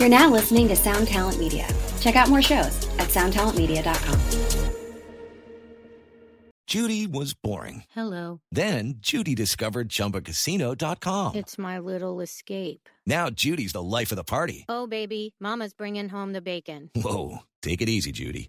You're now listening to Sound Talent Media. Check out more shows at soundtalentmedia.com. Judy was boring. Hello. Then Judy discovered ChumbaCasino.com. It's my little escape. Now Judy's the life of the party. Oh, baby, Mama's bringing home the bacon. Whoa, take it easy, Judy.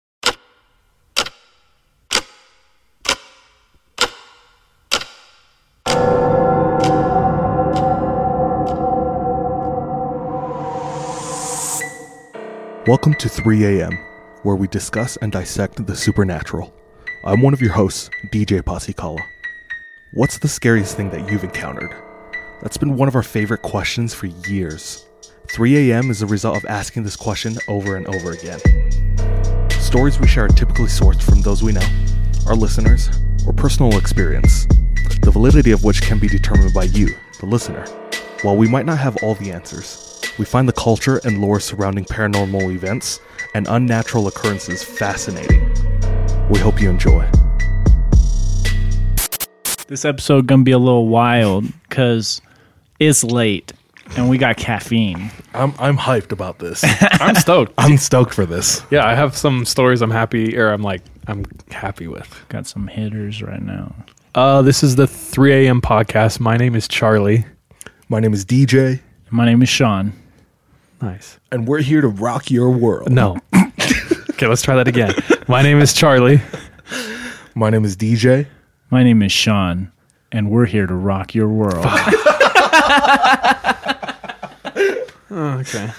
Welcome to 3 a.m., where we discuss and dissect the supernatural. I'm one of your hosts, DJ Pasikala. What's the scariest thing that you've encountered? That's been one of our favorite questions for years. 3 a.m. is a result of asking this question over and over again. Stories we share are typically sourced from those we know, our listeners, or personal experience, the validity of which can be determined by you, the listener. While we might not have all the answers, we find the culture and lore surrounding paranormal events and unnatural occurrences fascinating. We hope you enjoy. This episode gonna be a little wild because it's late and we got caffeine. I'm I'm hyped about this. I'm stoked. I'm stoked for this. yeah, I have some stories I'm happy or I'm like I'm happy with. Got some hitters right now. Uh this is the 3 a.m. podcast. My name is Charlie. My name is DJ, My name is Sean. Nice. and we're here to rock your world. No. okay, let's try that again. My name is Charlie. My name is DJ. My name is Sean, and we're here to rock your world. Okay.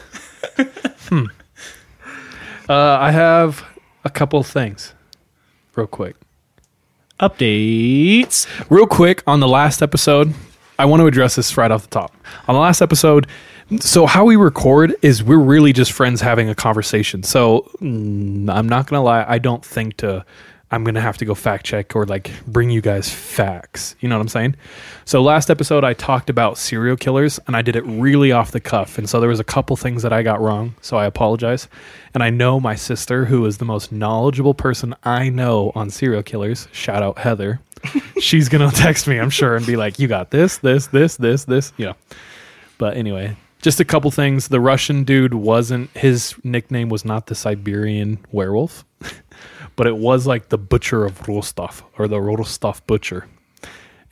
hmm. Uh I have a couple things. Real quick. Updates. Real quick on the last episode, I want to address this right off the top. On the last episode, so how we record is we're really just friends having a conversation. So mm, I'm not gonna lie, I don't think to I'm gonna have to go fact check or like bring you guys facts. You know what I'm saying? So last episode I talked about serial killers and I did it really off the cuff, and so there was a couple things that I got wrong. So I apologize. And I know my sister, who is the most knowledgeable person I know on serial killers, shout out Heather. She's gonna text me, I'm sure, and be like, "You got this, this, this, this, this." You know. But anyway, just a couple things. The Russian dude wasn't his nickname was not the Siberian werewolf, but it was like the butcher of Rostov or the Rostov butcher.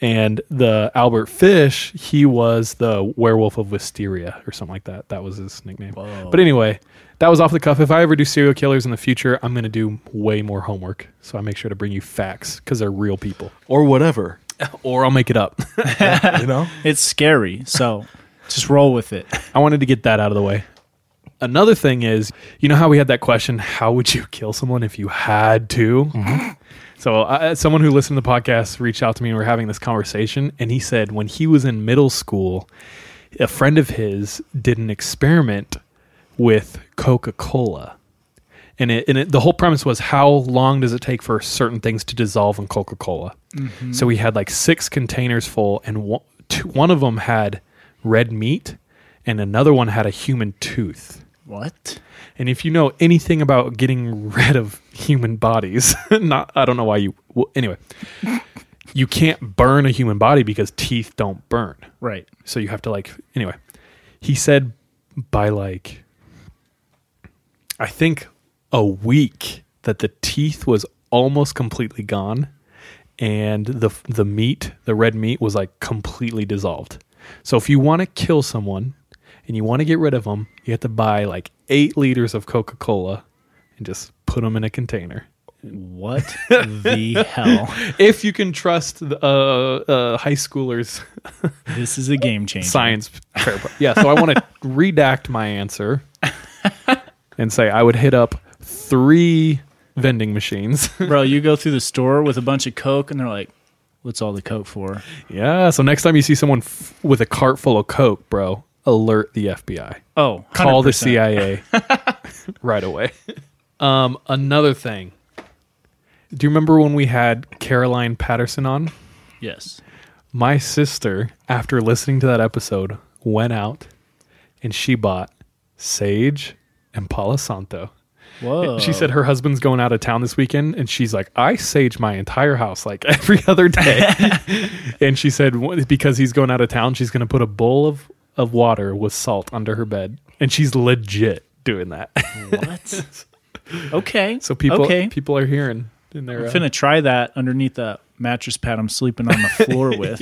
And the Albert Fish, he was the werewolf of Wysteria or something like that. That was his nickname. But anyway, that was off the cuff. If I ever do serial killers in the future, I'm going to do way more homework. So I make sure to bring you facts because they're real people. Or whatever. Or I'll make it up. You know? It's scary, so just roll with it. I wanted to get that out of the way. Another thing is, you know how we had that question, how would you kill someone if you had to? So, uh, someone who listened to the podcast reached out to me and we are having this conversation. And he said when he was in middle school, a friend of his did an experiment with Coca Cola. And, it, and it, the whole premise was how long does it take for certain things to dissolve in Coca Cola? So we had like six containers full, and one, two, one of them had red meat, and another one had a human tooth. What? And if you know anything about getting rid of human bodies, not I don't know why you. Well, anyway, you can't burn a human body because teeth don't burn. Right. So you have to like anyway. He said by like I think a week that the teeth was almost completely gone and the the meat, the red meat was like completely dissolved. So if you want to kill someone and you want to get rid of them, you have to buy like 8 liters of Coca-Cola and just put them in a container. What the hell? If you can trust the, uh, uh, high schoolers This is a game changer. science fair. Yeah, so I want to redact my answer and say I would hit up three vending machines. Bro, you go through the store with a bunch of Coke and they're like, what's all the Coke for? yeah, so next time you see someone f- with a cart full of Coke, bro, alert the FBI. Oh, Call the CIA right away. Um, another thing. Do you remember when we had Caroline Patterson on? Yes. My sister, after listening to that episode, went out and she bought sage and Palo Santo. Whoa. She said her husband's going out of town this weekend, and she's like, I sage my entire house like every other day. and she said because he's going out of town, she's going to put a bowl of, of water with salt under her bed, and she's legit doing that. What? okay. so people Okay. people are hearing in their I'm uh, finna try that underneath the mattress pad I'm sleeping on the floor with.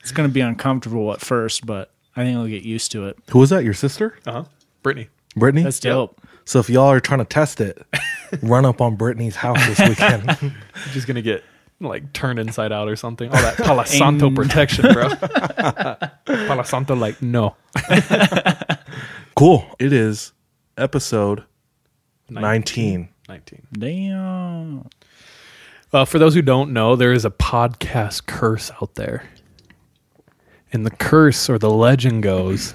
It's gonna be uncomfortable at first, but I think I'll get used to it. Who was that? Your sister, uh-huh. Brittany. Brittany. That's dope. So if y'all are trying to test it, run up on Brittany's house this weekend. She's gonna get like turned inside out or something. All that Palo Santo protection, bro. Palo Santo, like no. cool. It is episode 19. 19. Damn. Uh, for those who don't know, there is a podcast curse out there. And the curse or the legend goes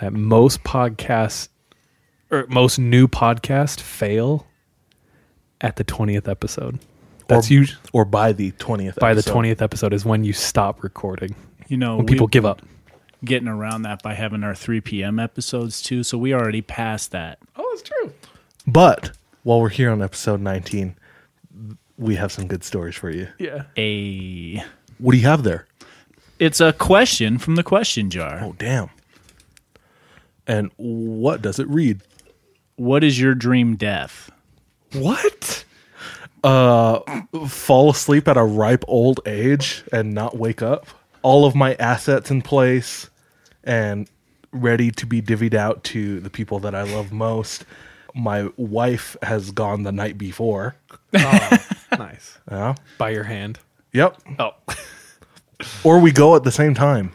that most podcasts or most new podcast fail at the 20th episode. That's or, usually or by the 20th by the episode. 20th episode is when you stop recording. You know, When people give up. getting around that by having our 3 p.m. episodes too. So we already passed that. Oh, that's true. But while we're here on episode 19, we have some good stories for you. Yeah. A. What do you have there? It's a question from the question jar. Oh, damn. And what does it read? What is your dream death? What? Uh, fall asleep at a ripe old age and not wake up. All of my assets in place and ready to be divvied out to the people that I love most. My wife has gone the night before. Ah, nice. Yeah. By your hand. Yep. Oh. Or we go at the same time.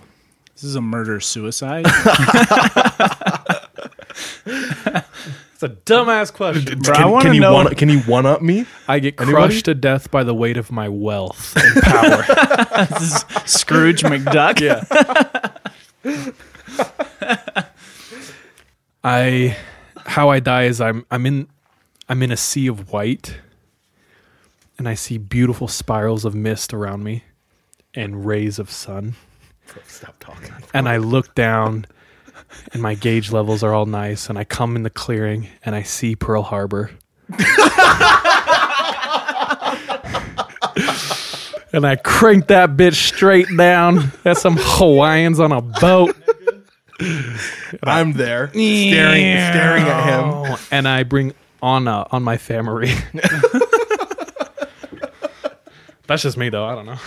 This is a murder suicide. It's a dumbass question. Bro, I can, wanna you know- one can you one up me? I get Anybody? crushed to death by the weight of my wealth and power. Scrooge McDuck. yeah. I how I die is I'm I'm in I'm in a sea of white and I see beautiful spirals of mist around me and rays of sun. Stop talking. And I look down and my gauge levels are all nice and I come in the clearing and I see Pearl Harbor. and I crank that bitch straight down. That's some Hawaiians on a boat. I'm there, staring, staring at him. and I bring Anna on my family. That's just me, though. I don't know.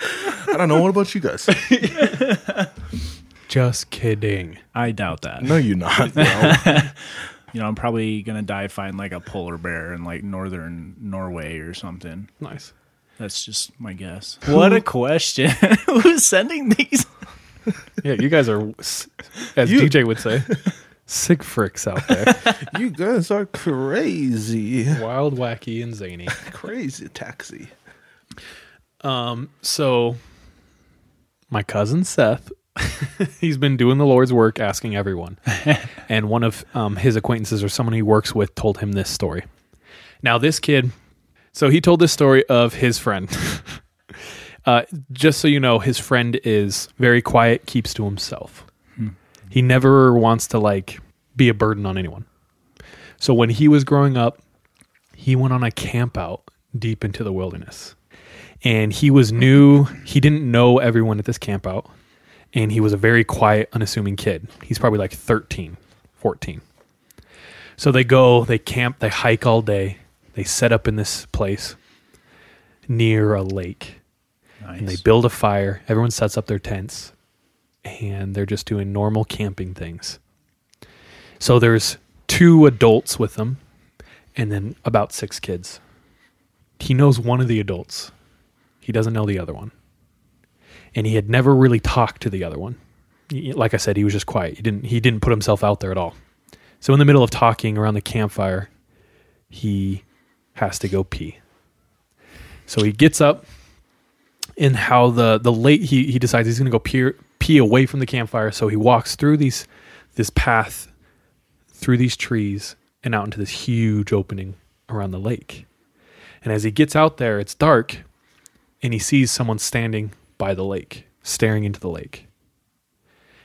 I don't know. What about you guys? Just kidding. I doubt that. No, you're not. Bro. You know, I'm probably gonna die fighting like a polar bear in like northern Norway or something. Nice. That's just my guess. What a question. Who's sending these? Yeah, you guys are, s- as You- DJ would say, sick fricks out there. you guys are crazy, Wild, wacky, and zany. crazy taxi. Um, so, my cousin Seth, he's been doing the Lord's work, asking everyone. and one of um, his acquaintances or someone he works with told him this story. Now, this kid, so he told this story of his friend. uh, just so you know, his friend is very quiet, keeps to himself. He never wants to like be a burden on anyone. So when he was growing up, he went on a camp out deep into the wilderness and he was new. He didn't know everyone at this camp out, and he was a very quiet, unassuming kid. He's probably like 13, 14. So they go, they camp, they hike all day, they set up in this place near a lake, Nice. and they build a fire. Everyone sets up their tents, and they're just doing normal camping things. So there's two adults with them, and then about six kids. He knows one of the adults. He doesn't know the other one. And he had never really talked to the other one. Like I said, he was just quiet. He didn't he didn't put himself out there at all. So in the middle of talking around the campfire, he has to go pee. So he gets up and how the the late he he decides he's going to go pee pee away from the campfire, so he walks through these this path through these trees and out into this huge opening around the lake. And as he gets out there, it's dark, and he sees someone standing by the lake, staring into the lake.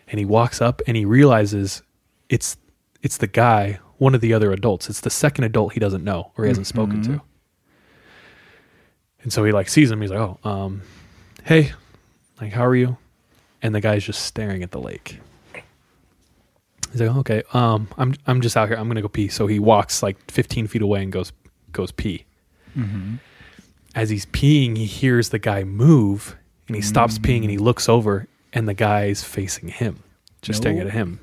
And he walks up and he realizes it's it's the guy, one of the other adults. It's the second adult he doesn't know or he hasn't spoken to. And so he like sees him. He's like, "Oh, um, hey, like how are you?" And the guy's just staring at the lake. He's like, "Okay, um, I'm I'm just out here. I'm gonna go pee." So he walks like 15 feet away and goes goes pee. As he's peeing, he hears the guy move, and he stops peeing and he looks over, and the guy's facing him, just staring No. at him.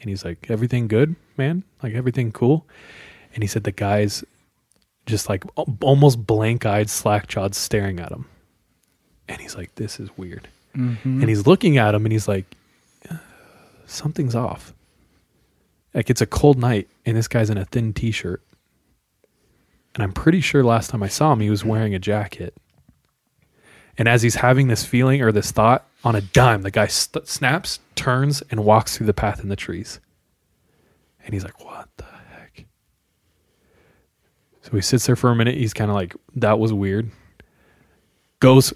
And he's like, "Everything good, man? Like everything cool?" And he said the guy's just like al- almost blank eyed, slack jawed, staring at him. And he's like, "This is weird." Mm-hmm. And he's looking at him, and he's like, uh, "Something's off." Like it's a cold night, and this guy's in a thin t-shirt. And I'm pretty sure last time I saw him, he was wearing a jacket. And as he's having this feeling or this thought, on a dime, the guy st- snaps, turns, and walks through the path in the trees. And he's like, "What the heck?" So he sits there for a minute. He's kind of like, "That was weird." Goes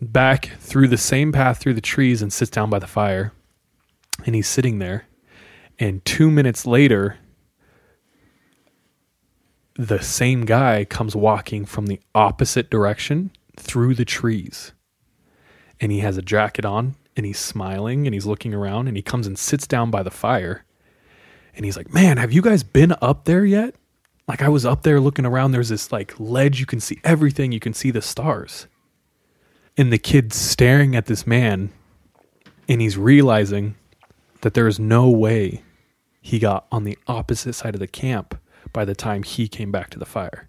back through the same path through the trees and sits down by the fire. And he's sitting there. And two minutes later, the same guy comes walking from the opposite direction through the trees. And he has a jacket on and he's smiling and he's looking around and he comes and sits down by the fire. And he's like, Man, have you guys been up there yet? Like, I was up there looking around. There's this like ledge. You can see everything, you can see the stars. And the kid's staring at this man and he's realizing that there is no way he got on the opposite side of the camp by the time he came back to the fire.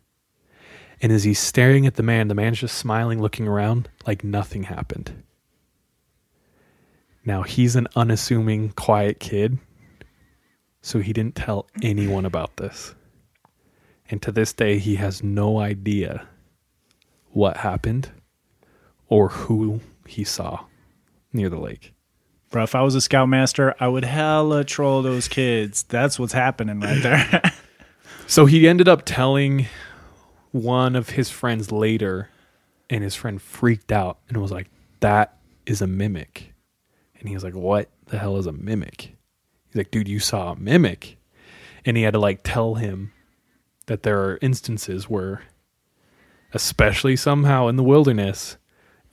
And as he's staring at the man, the man's just smiling, looking around like nothing happened. Now he's an unassuming, quiet kid, so he didn't tell anyone about this. And to this day, he has no idea what happened or who he saw near the lake. Bro, if I was a scoutmaster, I would hella troll those kids. That's what's happening right there. So he ended up telling one of his friends later, and his friend freaked out and was like, That is a mimic. And he was like, What the hell is a mimic? He's like, Dude, you saw a mimic. And he had to like tell him that there are instances where, especially somehow in the wilderness,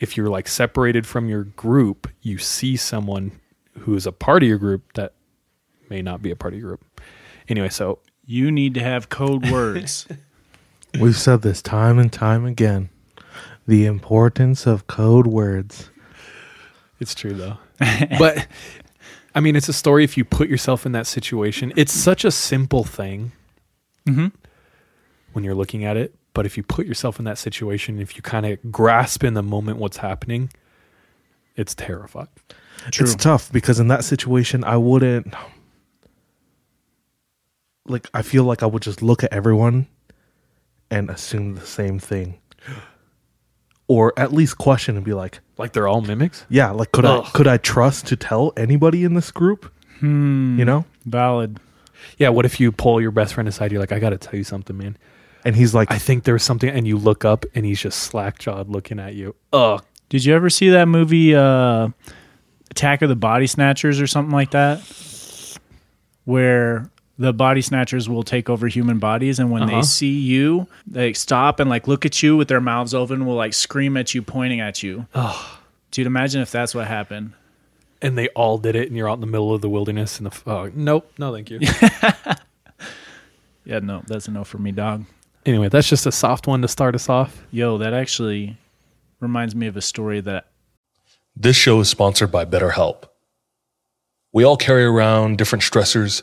if you're like separated from your group, you see someone who is a part of your group that may not be a part of your group. Anyway, so you need to have code words. We've said this time and time again. The importance of code words. It's true though. but I mean, it's a story if you put yourself in that situation. It's such a simple thing Mhm. when you're looking at it. But if you put yourself in that situation, if you kind of grasp in the moment what's happening, it's terrifying. True. It's tough because in that situation, I wouldn't. Like, I feel like I would just look at everyone and assume the same thing. Or at least question and be like, Like they're all mimics. yeah, like, could Ugh. I could I trust to tell anybody in this group? Hmm. You know? Valid. Yeah. What if you pull your best friend aside? You're like, I got to tell you something, man. And he's like, I think there's something, and you look up, and he's just slack jawed looking at you. Ugh. Did you ever see that movie uh Attack of the Body Snatchers or something like that? Where the body snatchers will take over human bodies and when Uh-huh. they see you, they stop and like look at you with their mouths open, will like scream at you, pointing at you. oh. Dude, imagine if that's what happened. And they all did it, and you're out in the middle of the wilderness, and the oh, nope, no, thank you. Yeah, no, that's a no for me, dog. anyway, that's just a soft one to start us off. Yo, that actually reminds me of a story that This show is sponsored by BetterHelp. We all carry around different stressors,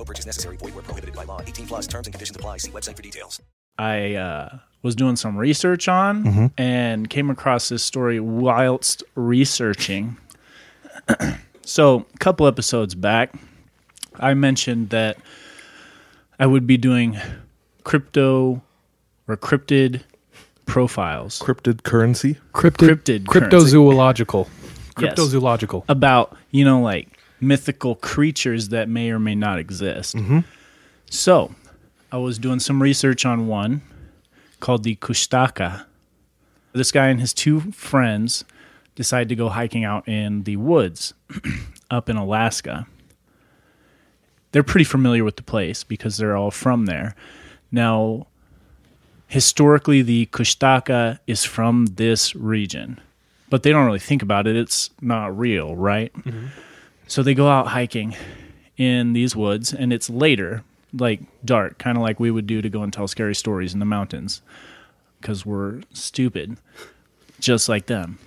No purchase necessary. Void where prohibited by law. 18 plus terms and conditions apply. See website for details. I uh, was doing some research on and came across this story whilst researching. so, a couple episodes back, I mentioned that I would be doing crypto or cryptid profiles Cryptid currency. Cryptid, Cryptid currency. cryptozoological. Yes. Cryptozoological. about you know like mythical creatures that may or may not exist. Mm-hmm. So, I was doing some research on one called the Kushtaka. This guy and his two friends decide to go hiking out in the woods up in Alaska. They're pretty familiar with the place because they're all from there. Now, historically, the Kushtaka is from this region, but they don't really think about it. It's not real, right? Mm-hmm. So they go out hiking in these woods, and it's later, like dark, kind of like we would do to go and tell scary stories in the mountains because we're stupid, just like them.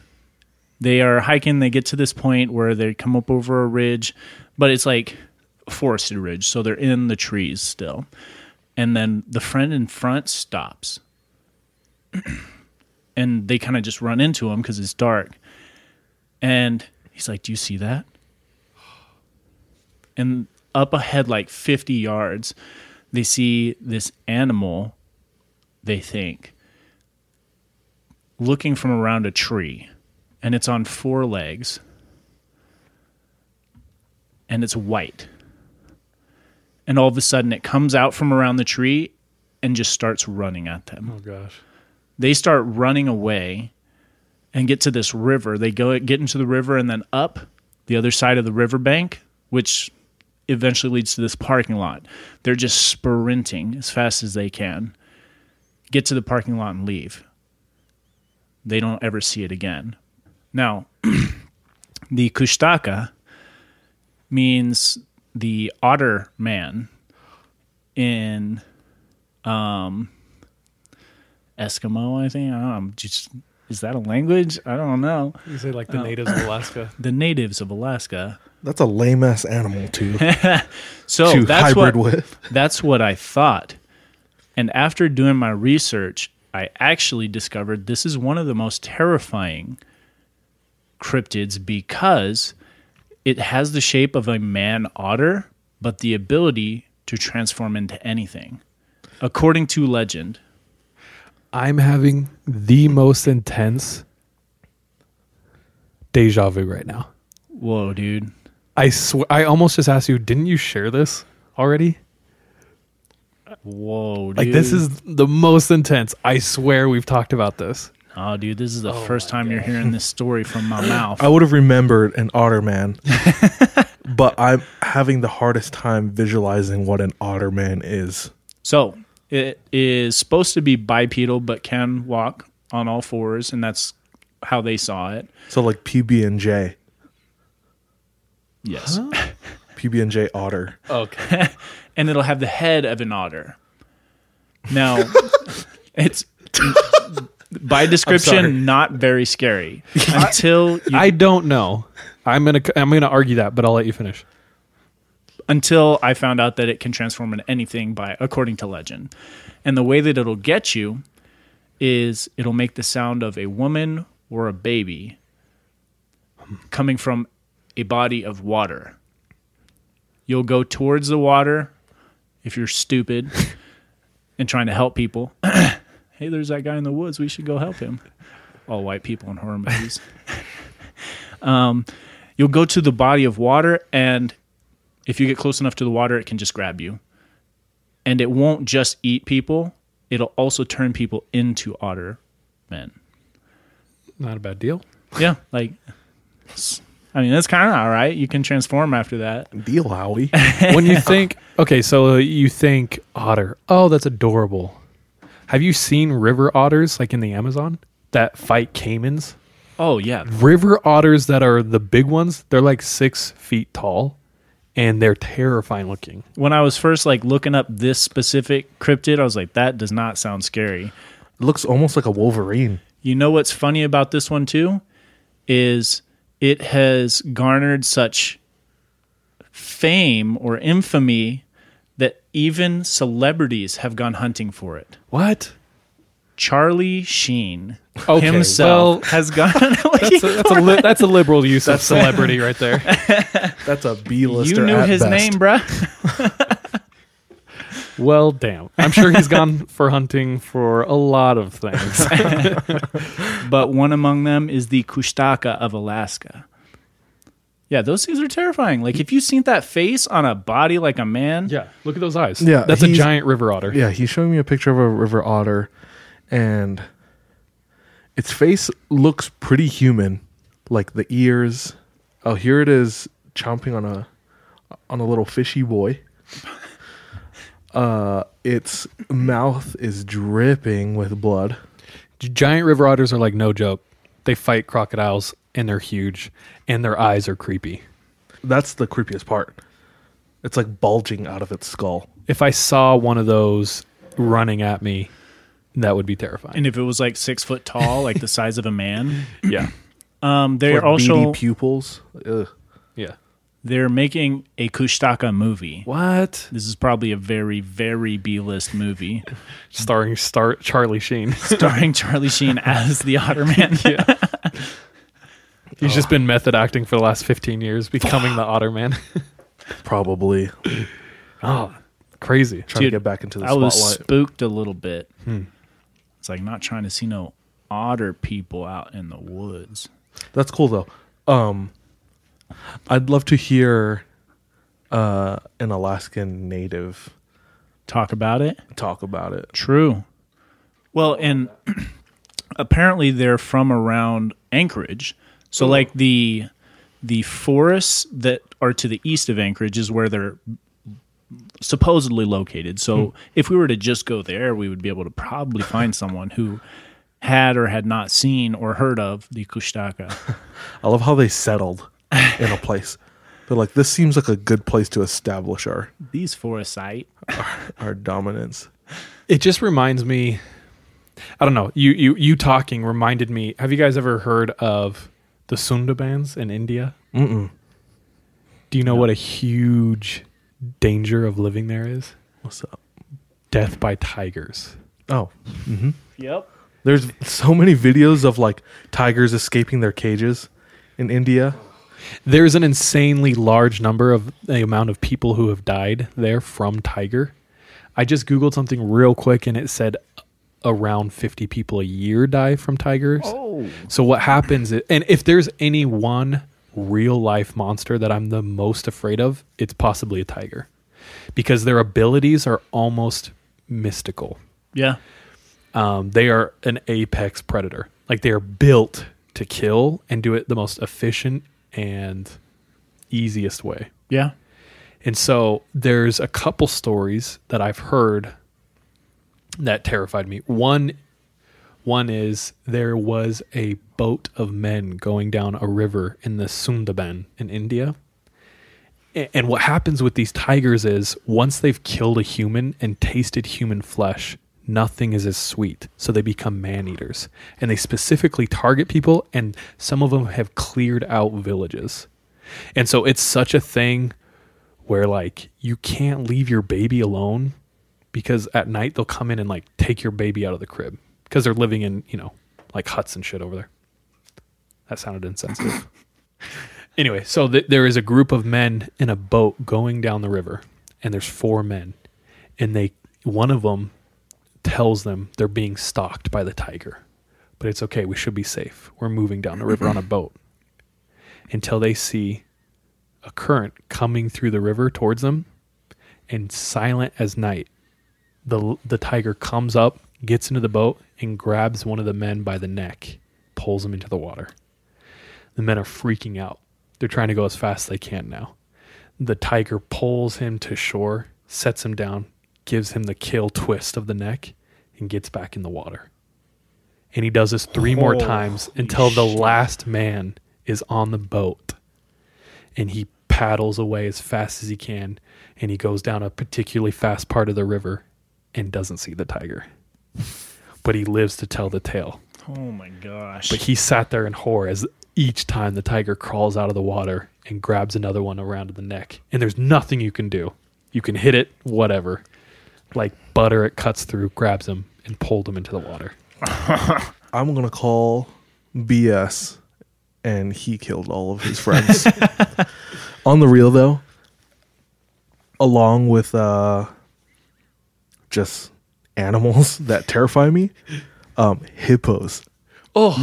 They are hiking, they get to this point where they come up over a ridge, but it's like forested ridge, so they're in the trees still. And then the friend in front stops. and they kind of just run into him because it's dark. And he's like, Do you see that? And up ahead, like 50 yards, they see this animal, they think, looking from around a tree. And it's on four legs. And it's white. And all of a sudden, it comes out from around the tree and just starts running at them Oh gosh. they start running away and get to this river. They go get into the river and then up the other side of the riverbank, which eventually leads to this parking lot. They're just sprinting as fast as they can, get to the parking lot and leave. They don't ever see it again. Now, the Kushtaka means the otter man in um Eskimo, I think. I don't know. Just is that a language? I don't know. You say like the natives of Alaska. The natives of Alaska. That's a lame ass animal too. So to that's hybrid what with. that's what I thought. And after doing my research, I actually discovered this is one of the most terrifying cryptids because it has the shape of a man otter, but the ability to transform into anything. According to legend. I'm having the most intense deja vu right now. Whoa, dude. I swear, I almost just asked you, didn't you share this already? Whoa, dude. Like this is the most intense. I swear we've talked about this. Oh, dude, this is the oh first time you're hearing this story from my mouth. I would have remembered an otter man, but I'm having the hardest time visualizing what an otter man is. So it is supposed to be bipedal, but can walk on all fours, and that's how they saw it. So like PB and J, Yes, PB and J otter. Okay. and it'll have the head of an otter. Now, it's by description not very scary until you, I don't know. I'm gonna I'm gonna argue that, but I'll let you finish. until I found out that it can transform into anything by according to legend. And the way that it'll get you is it'll make the sound of a woman or a baby coming from a body of water. You'll go towards the water if you're stupid and trying to help people. hey, there's that guy in the woods. We should go help him. All white people in horror movies. um, you'll go to the body of water and if you get close enough to the water, it can just grab you. And it won't just eat people, it'll also turn people into otter men. Not a bad deal. Yeah, like I mean, that's kind of all right. You can transform after that. Deal, Howie. when you think, okay, so you think otter. Oh, that's adorable. Have you seen river otters like in the Amazon that fight caimans? Oh yeah, River otters that are the big ones, they're like six feet tall and they're terrifying looking. when I was first like looking up this specific cryptid, I was like, that does not sound scary. It Looks almost like a Wolverine. You know what's funny about this one too is it has garnered such fame or infamy that even celebrities have gone hunting for it. What? Charlie Sheen Okay, himself well, has gone That's a, that's a, li- that's a liberal use of celebrity right there. That's a B-lister. You knew his best. name, bruh. Well, damn. I'm sure he's gone for hunting for a lot of things. but one among them is the Kushtaka of Alaska. Yeah, those things are terrifying. Like if you've seen that face on a body like a man, yeah, look at those eyes. Yeah, that's a he's- giant river otter. Yeah, he's showing me a picture of a river otter, and its face looks pretty human. Like the ears. Oh, here it is, chomping on a on a little fishy boy. Uh, its mouth is dripping with blood. Giant river otters are like no joke. They fight crocodiles and they're huge and their eyes are creepy. That's the creepiest part. It's like bulging out of its skull. If I saw one of those running at me, that would be terrifying. and if it was like six foot tall, like the size of a man, yeah. um, they're Like also beady pupils. Ugh. Yeah. they're making a Kushtaka movie. What? This is probably a very very B list movie Starring star Charlie Sheen. starring Charlie Sheen as the Otter Man. He's just been method acting for the last 15 years, becoming the otter man. Probably oh, crazy. trying Dude, to get back into the I was spooked a little bit. It's like not trying to see no otter people out in the woods. That's cool though. Um, I'd love to hear uh, an Alaskan native Talk about it. talk about it. True. Well, and apparently they're from around Anchorage. So like the the forests that are to the east of Anchorage is where they're supposedly located. So if we were to just go there, we would be able to probably find someone who had or had not seen or heard of the Kushtaka. I love how they settled in a place. They're like, this seems like a good place to establish our These forests, I our dominance. It just reminds me. I don't know. You you you talking reminded me. Have you guys ever heard of the Sundarbans in India? Mm-mm. Do you know what a huge danger of living there is? What's up? Death by tigers. Oh, Mm-hmm. Yep. there's so many videos of like tigers escaping their cages in India. There's an insanely large number of the amount of people who have died there from tiger. I just googled something real quick and it said around 50 people a year die from tigers. Oh. So what happens is, and if there's any one real life monster that I'm the most afraid of, it's possibly a tiger. Because their abilities are almost mystical. Yeah. Um, they are an apex predator. Like they are built to kill and do it the most efficient and easiest way. Yeah. And so there's a couple stories that I've heard that terrified me. One one is there was a boat of men going down a river in the Sundarban in India. And what happens with these tigers is once they've killed a human and tasted human flesh, nothing is as sweet. So they become man eaters. And they specifically target people, and some of them have cleared out villages. And so it's such a thing where like you can't leave your baby alone because at night they'll come in and like take your baby out of the crib because they're living in, you know, like huts and shit over there. That sounded insensitive. anyway, so th- there is a group of men in a boat going down the river and there's four men and they one of them tells them they're being stalked by the tiger. But it's okay, we should be safe. We're moving down the river on a mm-hmm. boat until they see a current coming through the river towards them, and silent as night, the the tiger comes up, gets into the boat, and grabs one of the men by the neck, pulls him into the water. The men are freaking out. They're trying to go as fast as they can now. The tiger pulls him to shore, sets him down, gives him the kill twist of the neck, and gets back in the water. And he does this three more times until the last man is on the boat. And he paddles away as fast as he can. And he goes down a particularly fast part of the river and doesn't see the tiger. But he lives to tell the tale. Oh my gosh. But he sat there in horror as each time the tiger crawls out of the water and grabs another one around the neck. And there's nothing you can do. You can hit it, whatever. Like butter, it cuts through, grabs him, and pulled him into the water. I'm gonna call BS, and he killed all of his friends. On the real though, along with uh, just animals that terrify me, um, hippos. Oh,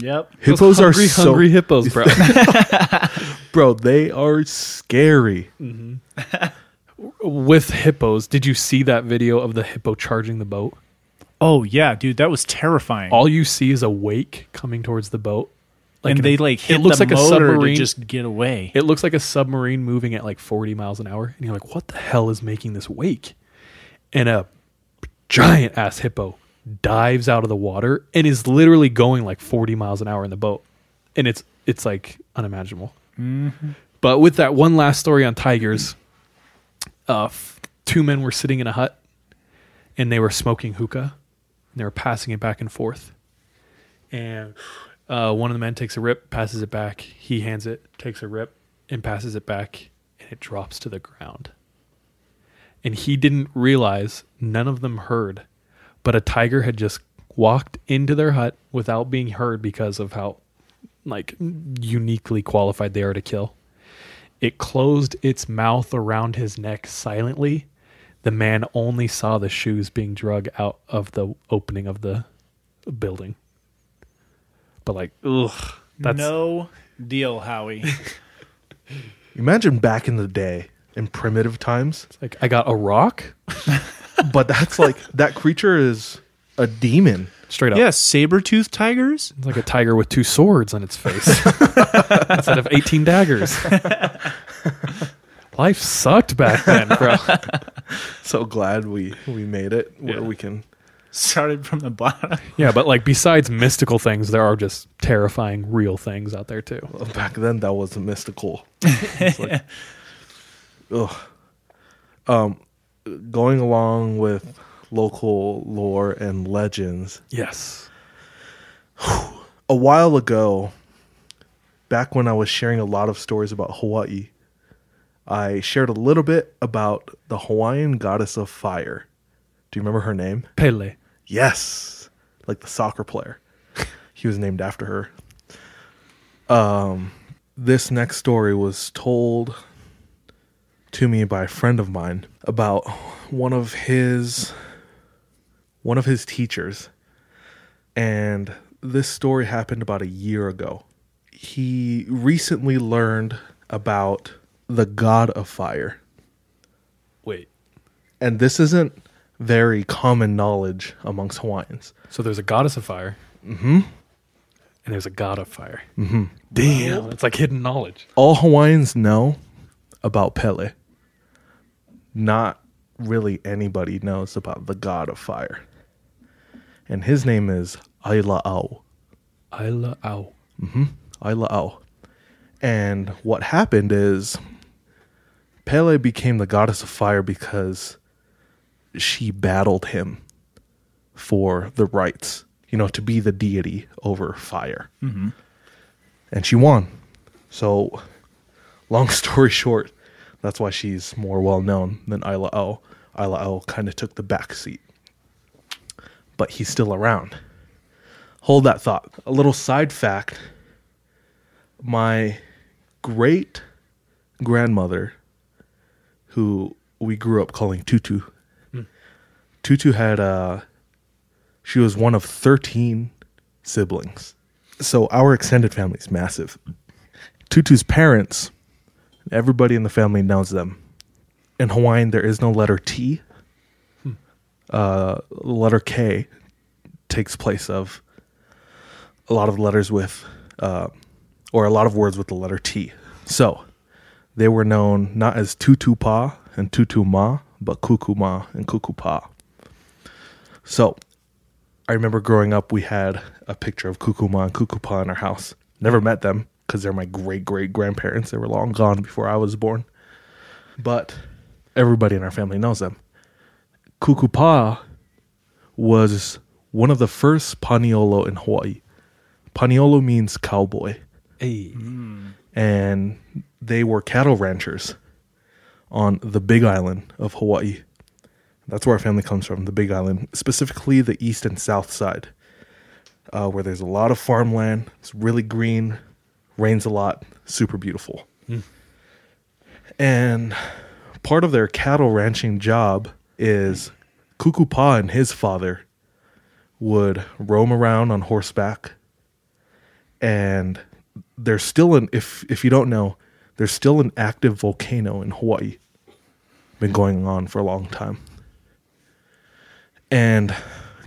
yep. Hippos are hungry, so hungry hippos, bro. bro. They are scary. With hippos, did you see that video of the hippo charging the boat? Oh yeah, dude, that was terrifying. All you see is a wake coming towards the boat. and an- they like hit it looks the like a submarine. to just get away. It looks like a submarine moving at like 40 miles an hour. And you're like, what the hell is making this wake? And a giant ass hippo dives out of the water and is literally going like 40 miles an hour in the boat. And it's it's like unimaginable. Mm-hmm. But with that one last story on tigers, uh, f- two men were sitting in a hut and they were smoking hookah. And they were passing it back and forth. And uh, one of the men takes a rip, passes it back. He hands it, takes a rip, and passes it back, and it drops to the ground. And he didn't realize, none of them heard, but a tiger had just walked into their hut without being heard because of how like uniquely qualified they are to kill. It closed its mouth around his neck silently. The man only saw the shoes being drug out of the opening of the building. But like, ugh, that's no deal, Howie. Imagine back in the day in primitive times, It's like I got a rock but that's like that creature is a demon. straight up. yeah, saber tooth tigers. It's like a tiger with two swords on its face instead of 18 daggers. Life sucked back then, bro. So glad we we made it where Yeah. we can. Started from the bottom. Yeah, but like besides mystical things, there are just terrifying real things out there too. Back then, that was mystical. It's like, ugh. Um, going along with local lore and legends. Yes. A while ago, back when I was sharing a lot of stories about Hawaii, I shared a little bit about the Hawaiian goddess of fire. Do you remember her name? Pele. Yes, like the soccer player. he was named after her. Um, this next story was told to me by a friend of mine about one of his one of his teachers, and this story happened about a year ago. He recently learned about the god of fire Wait. and this isn't very common knowledge amongst Hawaiians. So there's a goddess of fire. Mm-hmm. And there's a god of fire. Mm-hmm. Damn. It's like hidden knowledge. All Hawaiians know about Pele. Not really anybody knows about the god of fire. And his name is Aila'au. Aila Au. Aila'au. And what happened is Pele became the goddess of fire because she battled him for the rights, you know, to be the deity over fire. Mm-hmm. And she won. So, long story short, that's why she's more well known than Aila'au. Aila'au kind of took the back seat. But he's still around. Hold that thought. A little side fact my great grandmother, who we grew up calling Tutu, Tutu had uh she was one of 13 siblings. So our extended family is massive. Tutu's parents Everybody in the family knows them. In Hawaiian, there is no letter T. Uh, letter K takes place of a lot of letters with, uh, or a lot of words with the letter T. So they were known not as Tutupa and Tutuma, but Kukuma and Kukupa. So I remember growing up, we had a picture of Kukuma and Kukupa in our house. Never met them because they're my great great grandparents. They were long gone before I was born. But everybody in our family knows them. Kukupa was one of the first Paniolo in Hawaii. Paniolo means cowboy, Hey. and they were cattle ranchers on the Big Island of Hawaii. That's where our family comes from, the Big Island, specifically the east and south side, uh, where there's a lot of farmland. It's really green, rains a lot, super beautiful. And part of their cattle ranching job is Kukupa and his father would roam around on horseback. And there's still an if if you don't know there's still an active volcano in Hawaii. Been going on for a long time. And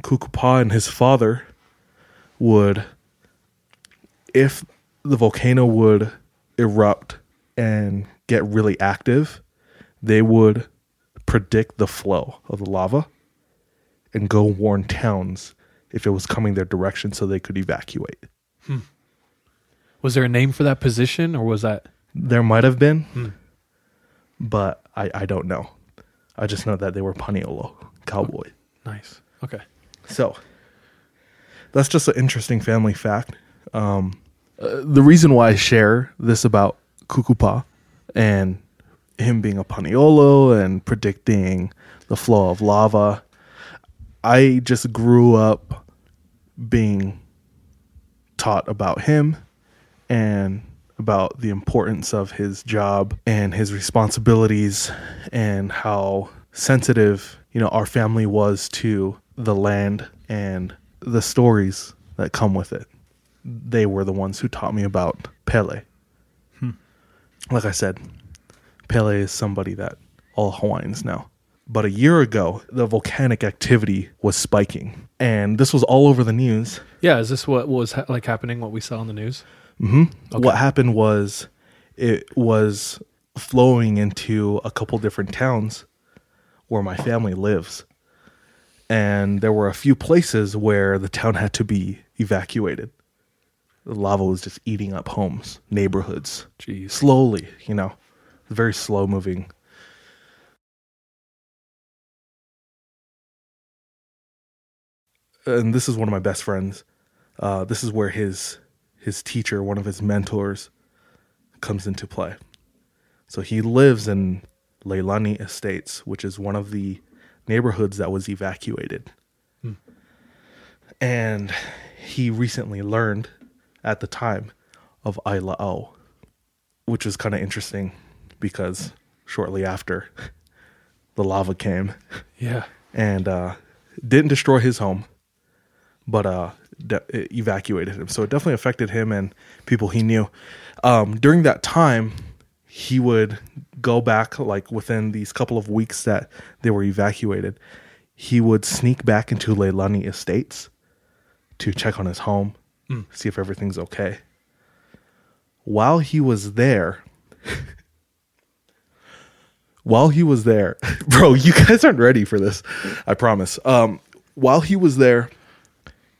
Kukupa and his father would if the volcano would erupt and get really active they would predict the flow of the lava and go warn towns if it was coming their direction so they could evacuate Was there a name for that position, or was that? There might have been, but I, I don't know. I just know that they were Paniolo, cowboy. Nice. Okay. So that's just an interesting family fact. Um, uh, the reason why I share this about Kukupa and him being a Paniolo and predicting the flow of lava, I just grew up being taught about him and about the importance of his job and his responsibilities and how sensitive you know our family was to the land and the stories that come with it. They were the ones who taught me about pele. Hmm. Like i said pele is somebody that all hawaiians know but a year ago the volcanic activity was spiking and this was all over the news Yeah. Is this what was ha- like happening? What we saw on the news? mm-hmm what happened was it was flowing into a couple different towns where my family lives and there were a few places where the town had to be evacuated the lava was just eating up homes neighborhoods Jeez. slowly you know very slow moving. And this is one of my best friends. Uh, this is where his his teacher one of his mentors comes into play. So he lives in leilani estates which is one of the neighborhoods that was evacuated. And he recently learned at the time of Aila'au, which was kind of interesting because shortly after the lava came Yeah. and uh, didn't destroy his home, but uh, de- evacuated him. So it definitely affected him and people he knew. Um, during that time, he would go back, like within these couple of weeks that they were evacuated, he would sneak back into Leilani Estates to check on his home, see if everything's okay. While he was there, while he was there, bro, you guys aren't ready for this. I promise. Um, while he was there,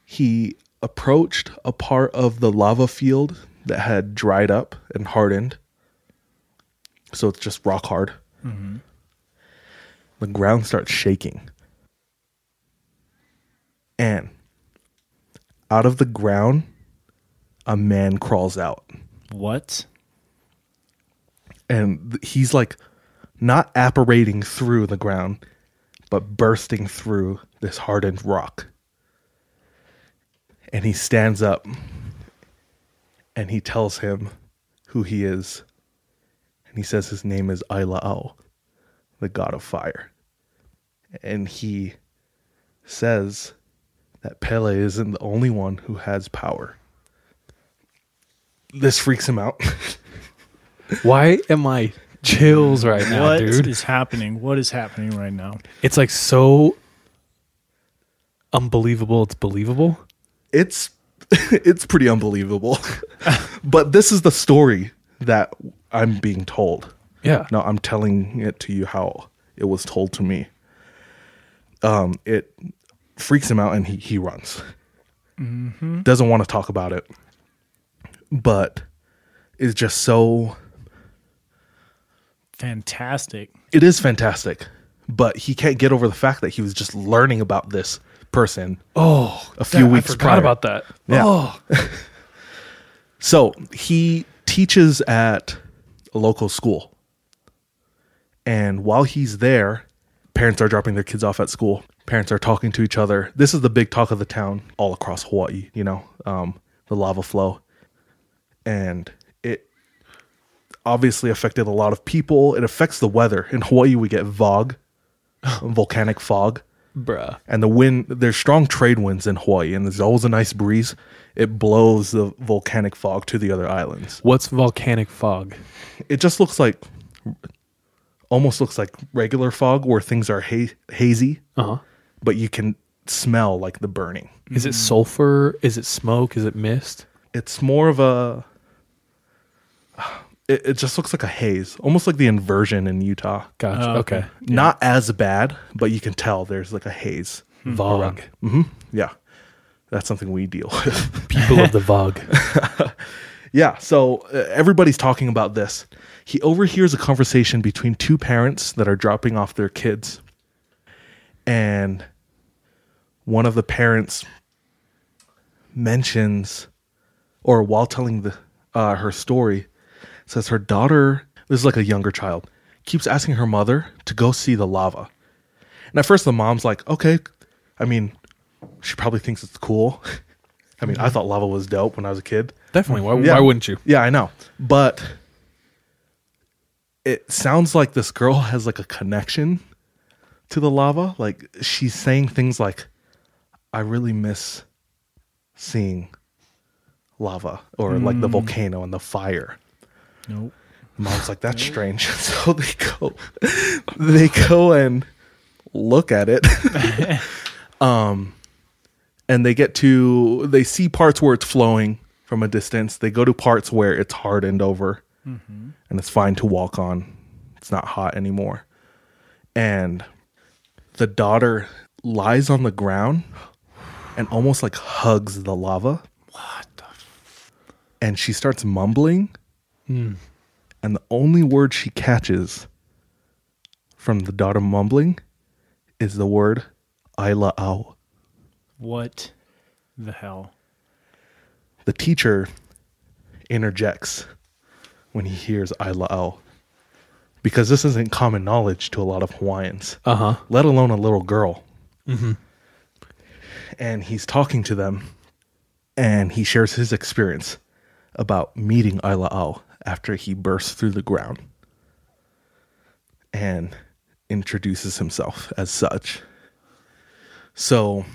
he approached a part of the lava field that had dried up and hardened. So it's just rock hard. The ground starts shaking. And out of the ground, a man crawls out What? and th- he's like not apparating through the ground but bursting through this hardened rock. And he stands up and he tells him who he is. And he says his name is Aila'au, the god of fire. And he says that Pele isn't the only one who has power. This freaks him out. Why am I chills right now, What is dude? happening? What is happening right now? It's like so unbelievable. It's believable. it's it's pretty unbelievable. but this is the story that I'm being told. Yeah. No, I'm telling it to you how it was told to me. Um, it freaks him out and he, he runs. Doesn't want to talk about it, but is just so. Fantastic. It is fantastic, but he can't get over the fact that he was just learning about this person Oh, a few that- weeks I forgot prior. about that. Yeah. Oh, So he teaches at a local school. And while he's there, parents are dropping their kids off at school. Parents are talking to each other. This is the big talk of the town all across Hawaii, you know, um, the lava flow. And obviously affected a lot of people. It affects the weather. In Hawaii, we get VOG, volcanic fog bruh. and the wind there's strong trade winds in Hawaii and there's always a nice breeze. It blows the volcanic fog to the other islands. What's volcanic fog? It just looks like almost looks like regular fog where things are ha- hazy, Uh huh. but you can smell like the burning. Is it sulfur? Is it smoke? Is it mist? It's more of a it, it just looks like a haze, almost like the inversion in Utah. Gotcha. Oh, okay. okay. Not as bad, but you can tell there's like a haze. Vog. Yeah. That's something we deal with. People of the Vog. Yeah, so uh, everybody's talking about this. He overhears a conversation between two parents that are dropping off their kids. And one of the parents mentions or while telling the uh, her story says her daughter this is like a younger child keeps asking her mother to go see the lava. And at first the mom's like, "Okay, I mean, she probably thinks it's cool." I mean, I thought lava was dope when I was a kid. Definitely. Why, Yeah. why wouldn't you? Yeah, I know. But it sounds like this girl has like a connection to the lava. Like she's saying things like, I really miss seeing lava or like the mm. volcano and the fire. Nope. Mom's like, that's strange. So they go they go and look at it. um and they get to they see parts where it's flowing from a distance. They go to parts where it's hardened over and it's fine to walk on. It's not hot anymore. And the daughter lies on the ground and almost like hugs the lava. What the and she starts mumbling and the only word she catches from the daughter mumbling is the word Aila'au. What the hell? The teacher interjects when he hears Aila'au because this isn't common knowledge to a lot of Hawaiians, Uh huh. let alone a little girl. And he's talking to them and he shares his experience about meeting Aila'au after he bursts through the ground and introduces himself as such. So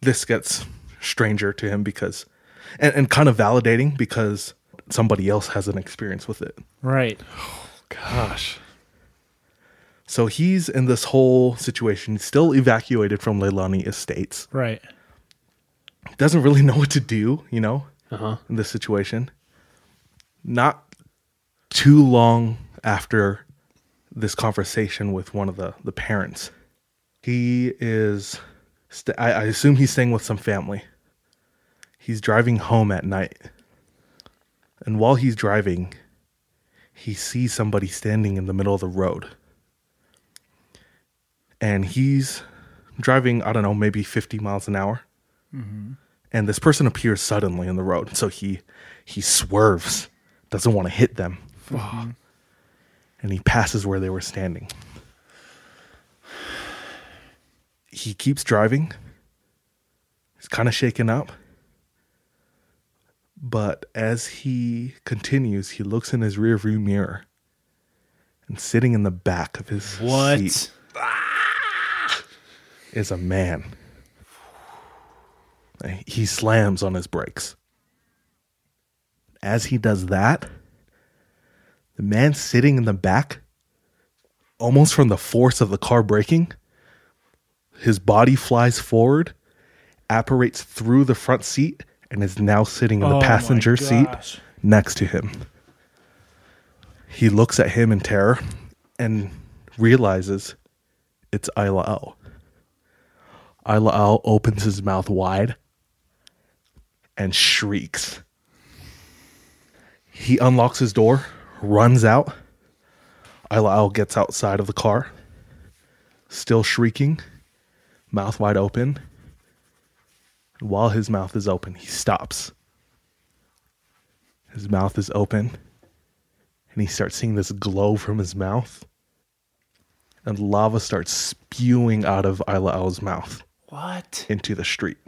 this gets stranger to him because, and, and kind of validating because somebody else has an experience with it. Right. Gosh. So he's in this whole situation, still evacuated from Leilani Estates. Right. Doesn't really know what to do, you know, Uh huh. in this situation. Not too long after this conversation with one of the, the parents, he is, st- I, I assume he's staying with some family. He's driving home at night. And while he's driving, he sees somebody standing in the middle of the road. And he's driving, I don't know, maybe 50 miles an hour. Mm-hmm. And this person appears suddenly in the road. So he he swerves, doesn't want to hit them. Mm-hmm. And he passes where they were standing. He keeps driving. He's kind of shaken up. But as he continues, he looks in his rearview mirror and sitting in the back of his What? seat ah! is a man. He slams on his brakes. As he does that, The man sitting in the back, almost from the force of the car braking, his body flies forward, apparates through the front seat, and is now sitting in Oh the my passenger seat next to him. He looks at him in terror and realizes it's. Ayla Al opens his mouth wide and shrieks. He unlocks his door, runs out. Aila'au gets outside of the car, still shrieking, mouth wide open. While his mouth is open, he stops. His mouth is open, and he starts seeing this glow from his mouth. And lava starts spewing out of Aila'au's mouth What? into the street.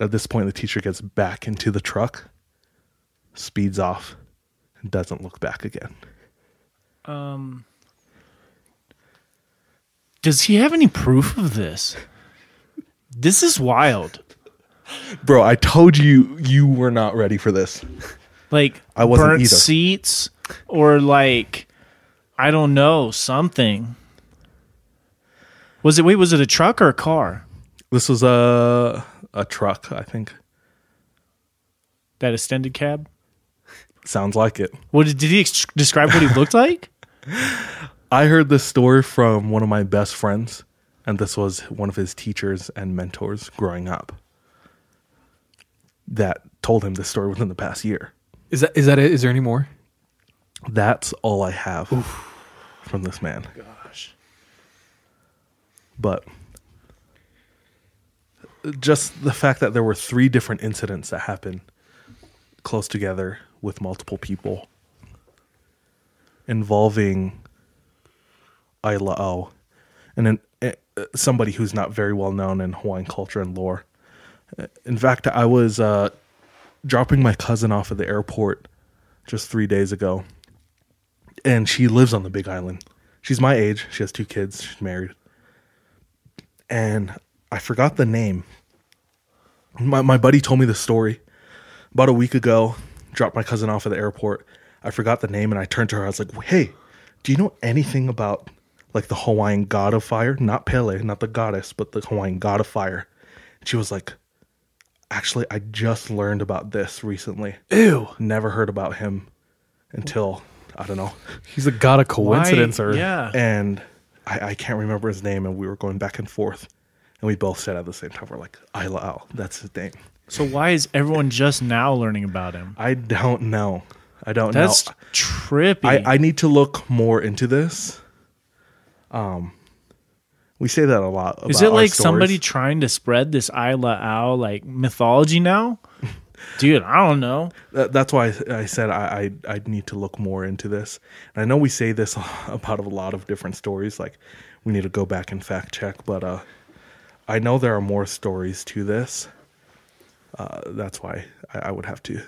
At this point, the teacher gets back into the truck, speeds off, and doesn't look back again. Um. Does he have any proof of this? This is wild. Bro, I told you you were not ready for this. Like I wasn't burnt either. seats or like I don't know something. Was it wait? Was it a truck or a car? This was a a truck, I think. That extended cab. Sounds like it. What did, did he ex- describe? What he looked like? I heard this story from one of my best friends, and this was one of his teachers and mentors growing up that told him this story within the past year. Is that is that it? Is there any more? That's all I have from this man. Gosh. But just the fact that there were three different incidents that happened close together with multiple people involving Aila'au and an, uh, somebody who's not very well known in Hawaiian culture and lore. Uh, In fact, I was uh, dropping my cousin off at the airport just three days ago, and she lives on the Big Island. She's my age. She has two kids. She's married and I forgot the name. My my buddy told me the story about a week ago. Dropped my cousin off at the airport. I forgot the name, and I turned to her. I was like, "Hey, do you know anything about like the Hawaiian god of fire? Not Pele, not the goddess, but the Hawaiian god of fire." And she was like, "Actually, I just learned about this recently. Ew. Never heard about him until I don't know." He's a god of coincidence, or yeah. and I, I can't remember his name, and we were going back and forth, and we both said at the same time, we're like, Aila'au, that's his name. So why is everyone just now learning about him? I don't know. I don't That's know. That's trippy. I, I need to look more into this. Um, we say that a lot. is it like somebody trying to spread this Aila'au like mythology now? Dude, I don't know. That, that's why I, I said I, I I need to look more into this. And I know we say this about a lot of different stories. Like we need to go back and fact check, but uh, I know there are more stories to this. Uh, that's why I, I would have to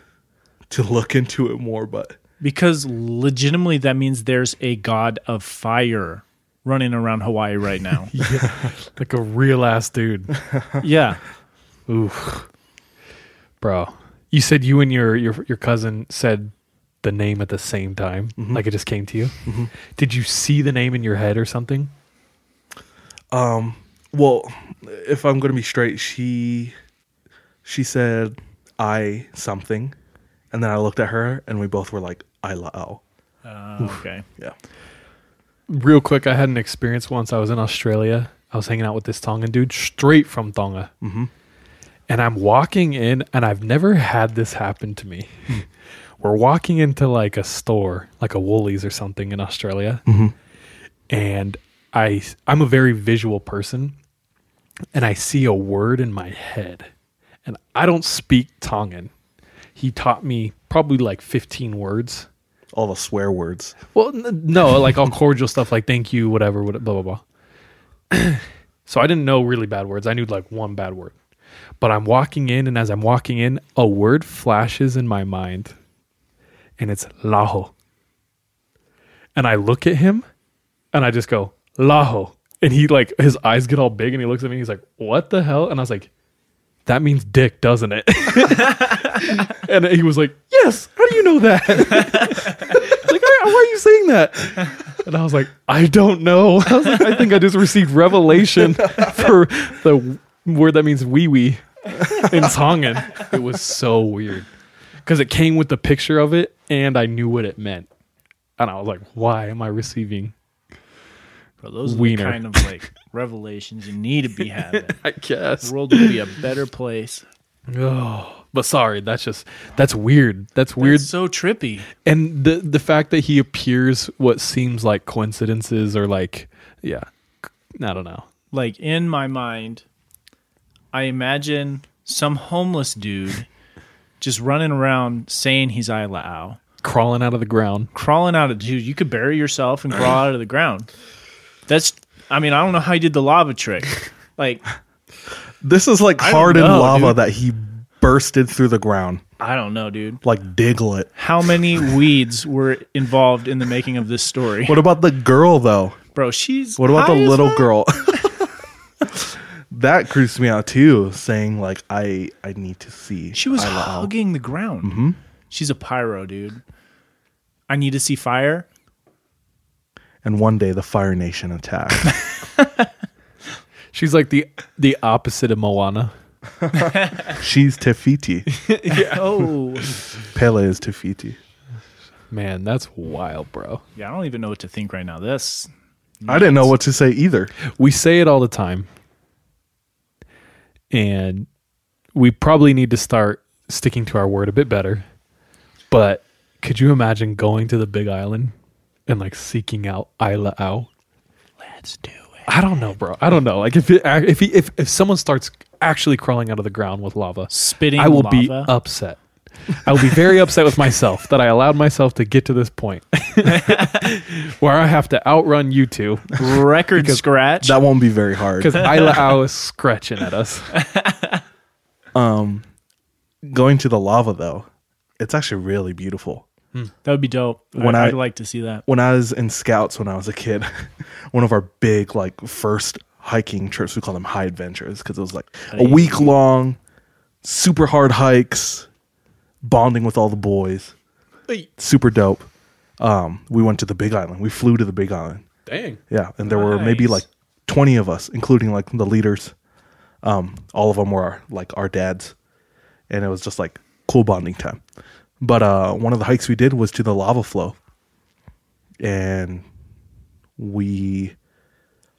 to look into it more. But Because legitimately that means there's a god of fire running around Hawaii right now. like a real ass dude. yeah. Oof, bro. You said you and your your your cousin said the name at the same time, like it just came to you. Did you see the name in your head or something? Um. Well, if I'm going to be straight, she she said I something, and then I looked at her, and we both were like Aila'au. Uh, okay. Yeah. Real quick, I had an experience once. I was in Australia. I was hanging out with this Tongan dude straight from Tonga. Mm-hmm. And I'm walking in, and I've never had this happen to me. We're walking into like a store, like a Woolies or something in Australia. And I, I'm a very visual person, and I see a word in my head. And I don't speak Tongan. He taught me probably like 15 words. All the swear words. Well, n- no, like all cordial stuff, like thank you, whatever, what- blah blah blah. so I didn't know really bad words. I knew like one bad word. But I'm walking in, and as I'm walking in, a word flashes in my mind, and it's laho. And I look at him, and I just go laho, and he like his eyes get all big, and he looks at me. He's like, "What the hell?" And I was like, that means dick, doesn't it? and he was like, yes. How do you know that? like, why why are you saying that? And I was like, I don't know. I was like, I think I just received revelation for the word that means wee wee in Tongan. It was so weird because it came with the picture of it, and I knew what it meant. And I was like, why am I receiving? Bro, those are the kind of like revelations you need to be having. I guess. The world would be a better place. Oh, but sorry, that's just that's weird. That's weird. It's so trippy. and the the fact that he appears what seems like coincidences or like yeah, I don't know. Like in my mind, I imagine some homeless dude just running around saying he's Aila'au, Crawling out of the ground. crawling out of dude. You could bury yourself and crawl out of the ground. That's. I mean, I don't know how he did the lava trick. Like, This is like I don't hardened know, lava dude. that he bursted through the ground, I don't know, dude. like Diglett. How many weeds were involved in the making of this story, What about the girl though? bro? She's What about high the as little fuck. girl? that creeps me out too, saying like I I need to see. She was Aila'au. hugging the ground. Mm-hmm. She's a pyro, dude. I need to see fire. And one day the Fire Nation attacked. She's like the the opposite of Moana. She's Te Fiti. Oh, Pele is Te Fiti. Man, that's wild, bro. yeah. I don't even know what to think right now. This I didn't know what to say either. We say it all the time. And we probably need to start sticking to our word a bit better. But could you imagine going to the big island and like seeking out Aila'au? let's do it. I don't know, bro. I don't know. Like if it, if he, if if someone starts actually crawling out of the ground with lava, Spitting I will be upset. I will be very upset with myself that I allowed myself to get to this point where I have to outrun you two Record scratch. That won't be very hard. because Aila'au is scratching at us. um, Going to the lava though, it's actually really beautiful. That would be dope. When I, I- would like to see that. When I was in scouts when I was a kid, one of our big like first hiking trips, we call them high adventures because it was like a week long, super hard hikes, bonding with all the boys. Super dope. Um, we went to the Big Island. We flew to the Big Island. Dang. Yeah, and there were maybe Nice. like twenty of us, including like the leaders. Um, all of them were our, like our dads, and it was just like cool bonding time. But uh, one of the hikes we did was to the lava flow, and we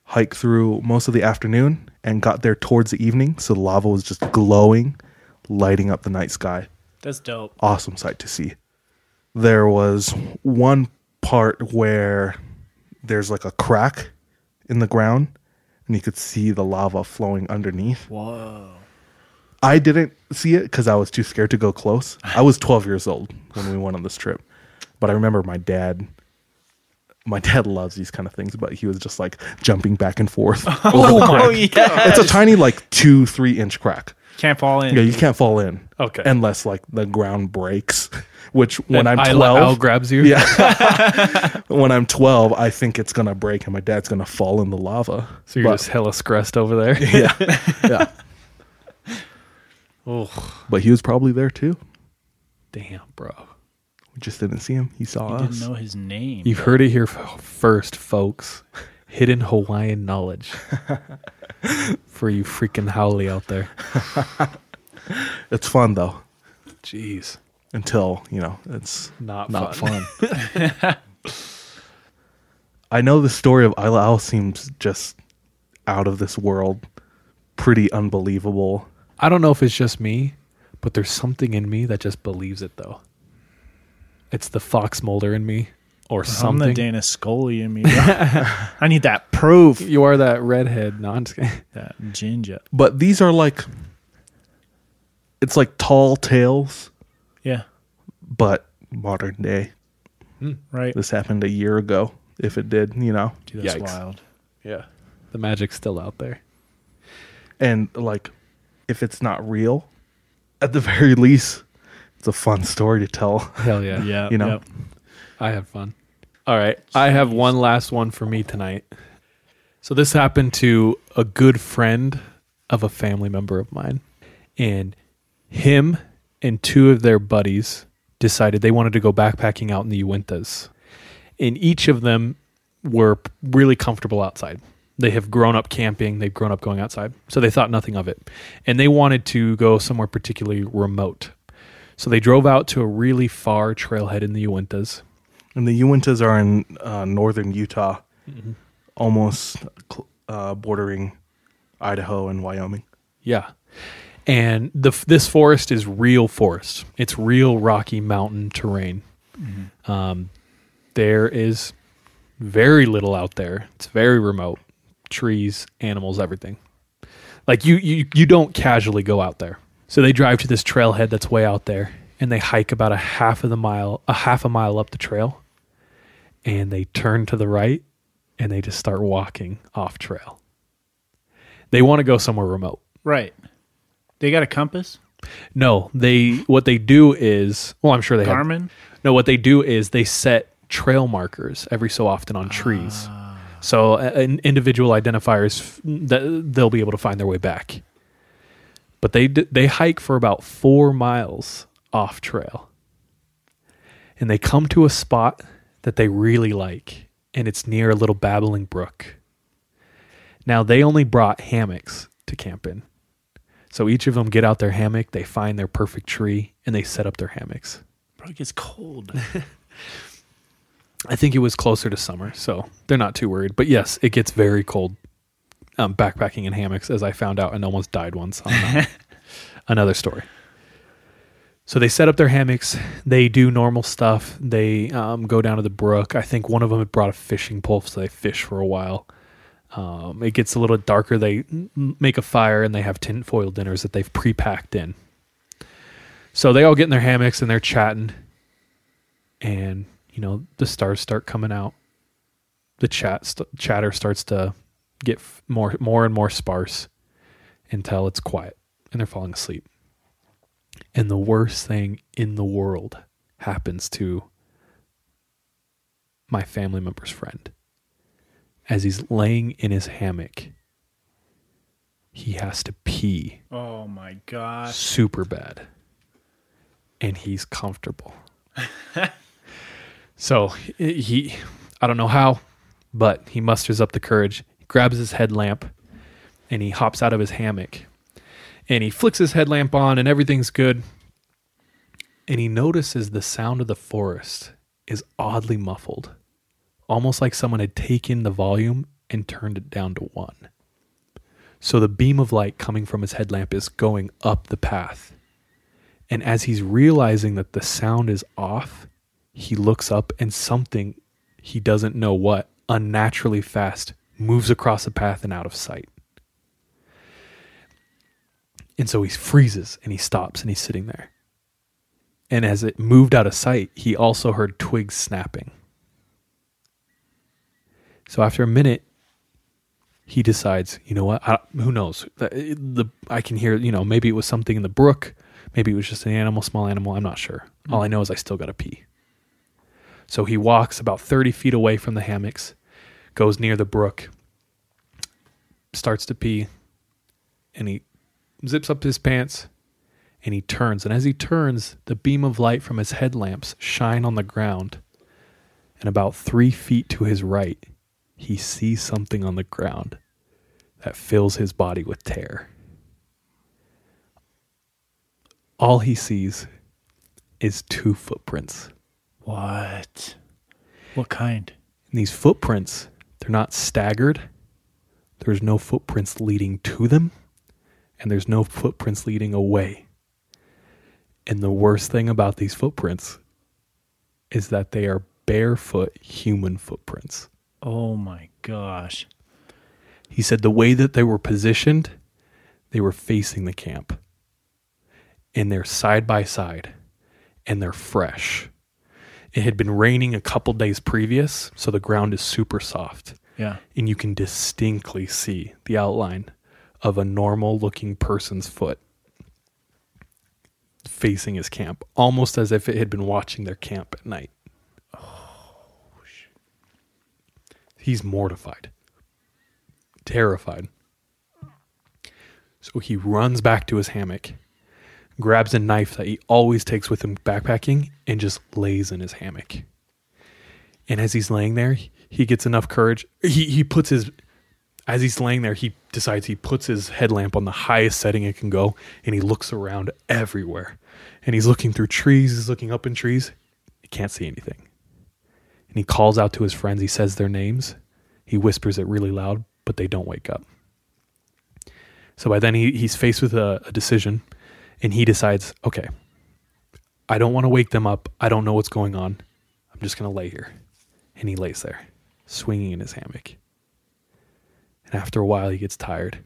hiked through most of the afternoon and got there towards the evening. So the lava was just glowing, lighting up the night sky That's dope. awesome sight to see. There was one part where there's like a crack in the ground and you could see the lava flowing underneath. Whoa. I didn't see it because I was too scared to go close. I was 12 years old when we went on this trip. But I remember my dad my dad loves these kind of things, but he was just like jumping back and forth. Oh, my oh, yeah. It's a tiny like two, three inch crack. Can't fall in. Yeah, you can't fall in. Okay. Unless like the ground breaks, which when And I'm Aila'au 12, grabs you. yeah. when I'm 12, I think it's gonna break and my dad's gonna fall in the lava. So you're But- just hella stressed over there. yeah, yeah. Oh, But he was probably there too. damn, bro. We just didn't see him. He saw He us. didn't know his name. You've heard it here f- first, folks. Hidden Hawaiian knowledge for you freaking haole out there. It's fun though. Jeez, Until you know it's not not fun. fun. I know the story of Aila'au seems just out of this world, pretty unbelievable. I don't know if it's just me, but there's something in me that just believes it though. It's the Fox Mulder in me, or something. I'm the. Dana Scully in me. I need that proof. you are that redhead. No, I'm just kidding. That ginger. But these are like, it's like tall tales, Yeah. but modern day. Hmm. Right. This happened a year ago. If it did, you know, Dude, that's Yikes. wild. Yeah, the magic's still out there. and like, if it's not real, at the very least, it's a fun story to tell. Hell yeah. Yeah. You know? yep. I had fun. All right. I have one last one for me tonight. So this happened to a good friend of a family member of mine. and him and two of their buddies decided they wanted to go backpacking out in the Uintas. And each of them were really comfortable outside. They have grown up camping, they've grown up going outside. So they thought nothing of it. And they wanted to go somewhere particularly remote. So they drove out to a really far trailhead in the Uintas. And the Uintas are in uh, northern Utah, almost cl- uh, bordering Idaho and Wyoming. Yeah. And the this forest is real forest. It's real Rocky Mountain terrain. Um, there is very little out there. It's very remote. Trees, animals, everything. Like you, you, you don't casually go out there. So they drive to this trailhead that's way out there, and they hike about a half of the mile, a half a mile up the trail, and they turn to the right, and they just start walking off trail. They want to go somewhere remote. Right. They got a compass? No, they what they do is well, I'm sure they have Garmin? No, what they do is they set trail markers every so often on trees. Ah. So uh, an individual identifiers they'll be able to find their way back. But they they hike for about 4 miles off trail. And they come to a spot that they really like and it's near a little babbling brook. Now they only brought hammocks to camp in. So each of them get out their hammock, they find their perfect tree, and they set up their hammocks. Probably gets cold. I think it was closer to summer, so they're not too worried. But yes, it gets very cold um, backpacking in hammocks, as I found out and almost died once on uh, another story. So they set up their hammocks. They do normal stuff. They um, go down to the brook. I think one of them had brought a fishing pole, so they fish for a while. Um, it gets a little darker. They make a fire and they have tinfoil dinners that they've pre-packed in. So they all get in their hammocks and they're chatting, and you know the stars start coming out. The chat st- chatter starts to get f- more more and more sparse until it's quiet and they're falling asleep. And the worst thing in the world happens to my family member's friend. As he's laying in his hammock, he has to pee oh my gosh. super bad. And he's comfortable. so he, I don't know how, but he musters up the courage, grabs his headlamp, and he hops out of his hammock. And he flicks his headlamp on, and everything's good. And he notices the sound of the forest is oddly muffled, almost like someone had taken the volume and turned it down to one. So the beam of light coming from his headlamp is going up the path. And as he's realizing that the sound is off, he looks up and something he doesn't know what unnaturally fast moves across the path and out of sight. And so he freezes and he stops and he's sitting there. And as it moved out of sight, he also heard twigs snapping. So after a minute, he decides, you know what? I, who knows? The, the I can hear, you know, maybe it was something in the brook, maybe it was just an animal, small animal. I'm not sure. All mm-hmm. I know is I still got to pee. So he walks about 30 feet away from the hammocks, goes near the brook, starts to pee, and he zips up his pants and he turns. And as he turns, the beam of light from his headlamps shine on the ground. And about three feet to his right, he sees something on the ground that fills his body with terror. All he sees is two footprints. What? What kind? And these footprints, they're not staggered. There's no footprints leading to them, and there's no footprints leading away. And the worst thing about these footprints is that they are barefoot human footprints. Oh my gosh. He said the way that they were positioned, they were facing the camp. And they're side by side and they're fresh. It had been raining a couple days previous, so the ground is super soft. Yeah. And you can distinctly see the outline of a normal looking person's foot facing his camp, almost as if it had been watching their camp at night. Oh, He's mortified, terrified. So he runs back to his hammock grabs a knife that he always takes with him backpacking, and just lays in his hammock. And as he's laying there, he gets enough courage. He he puts his as he's laying there, he decides he puts his headlamp on the highest setting it can go, and he looks around everywhere. And he's looking through trees, he's looking up in trees. He can't see anything. And he calls out to his friends, he says their names. He whispers it really loud, but they don't wake up. So by then he, he's faced with a, a decision, and he decides, okay, I don't want to wake them up. I don't know what's going on. I'm just going to lay here. And he lays there, swinging in his hammock. And after a while, he gets tired.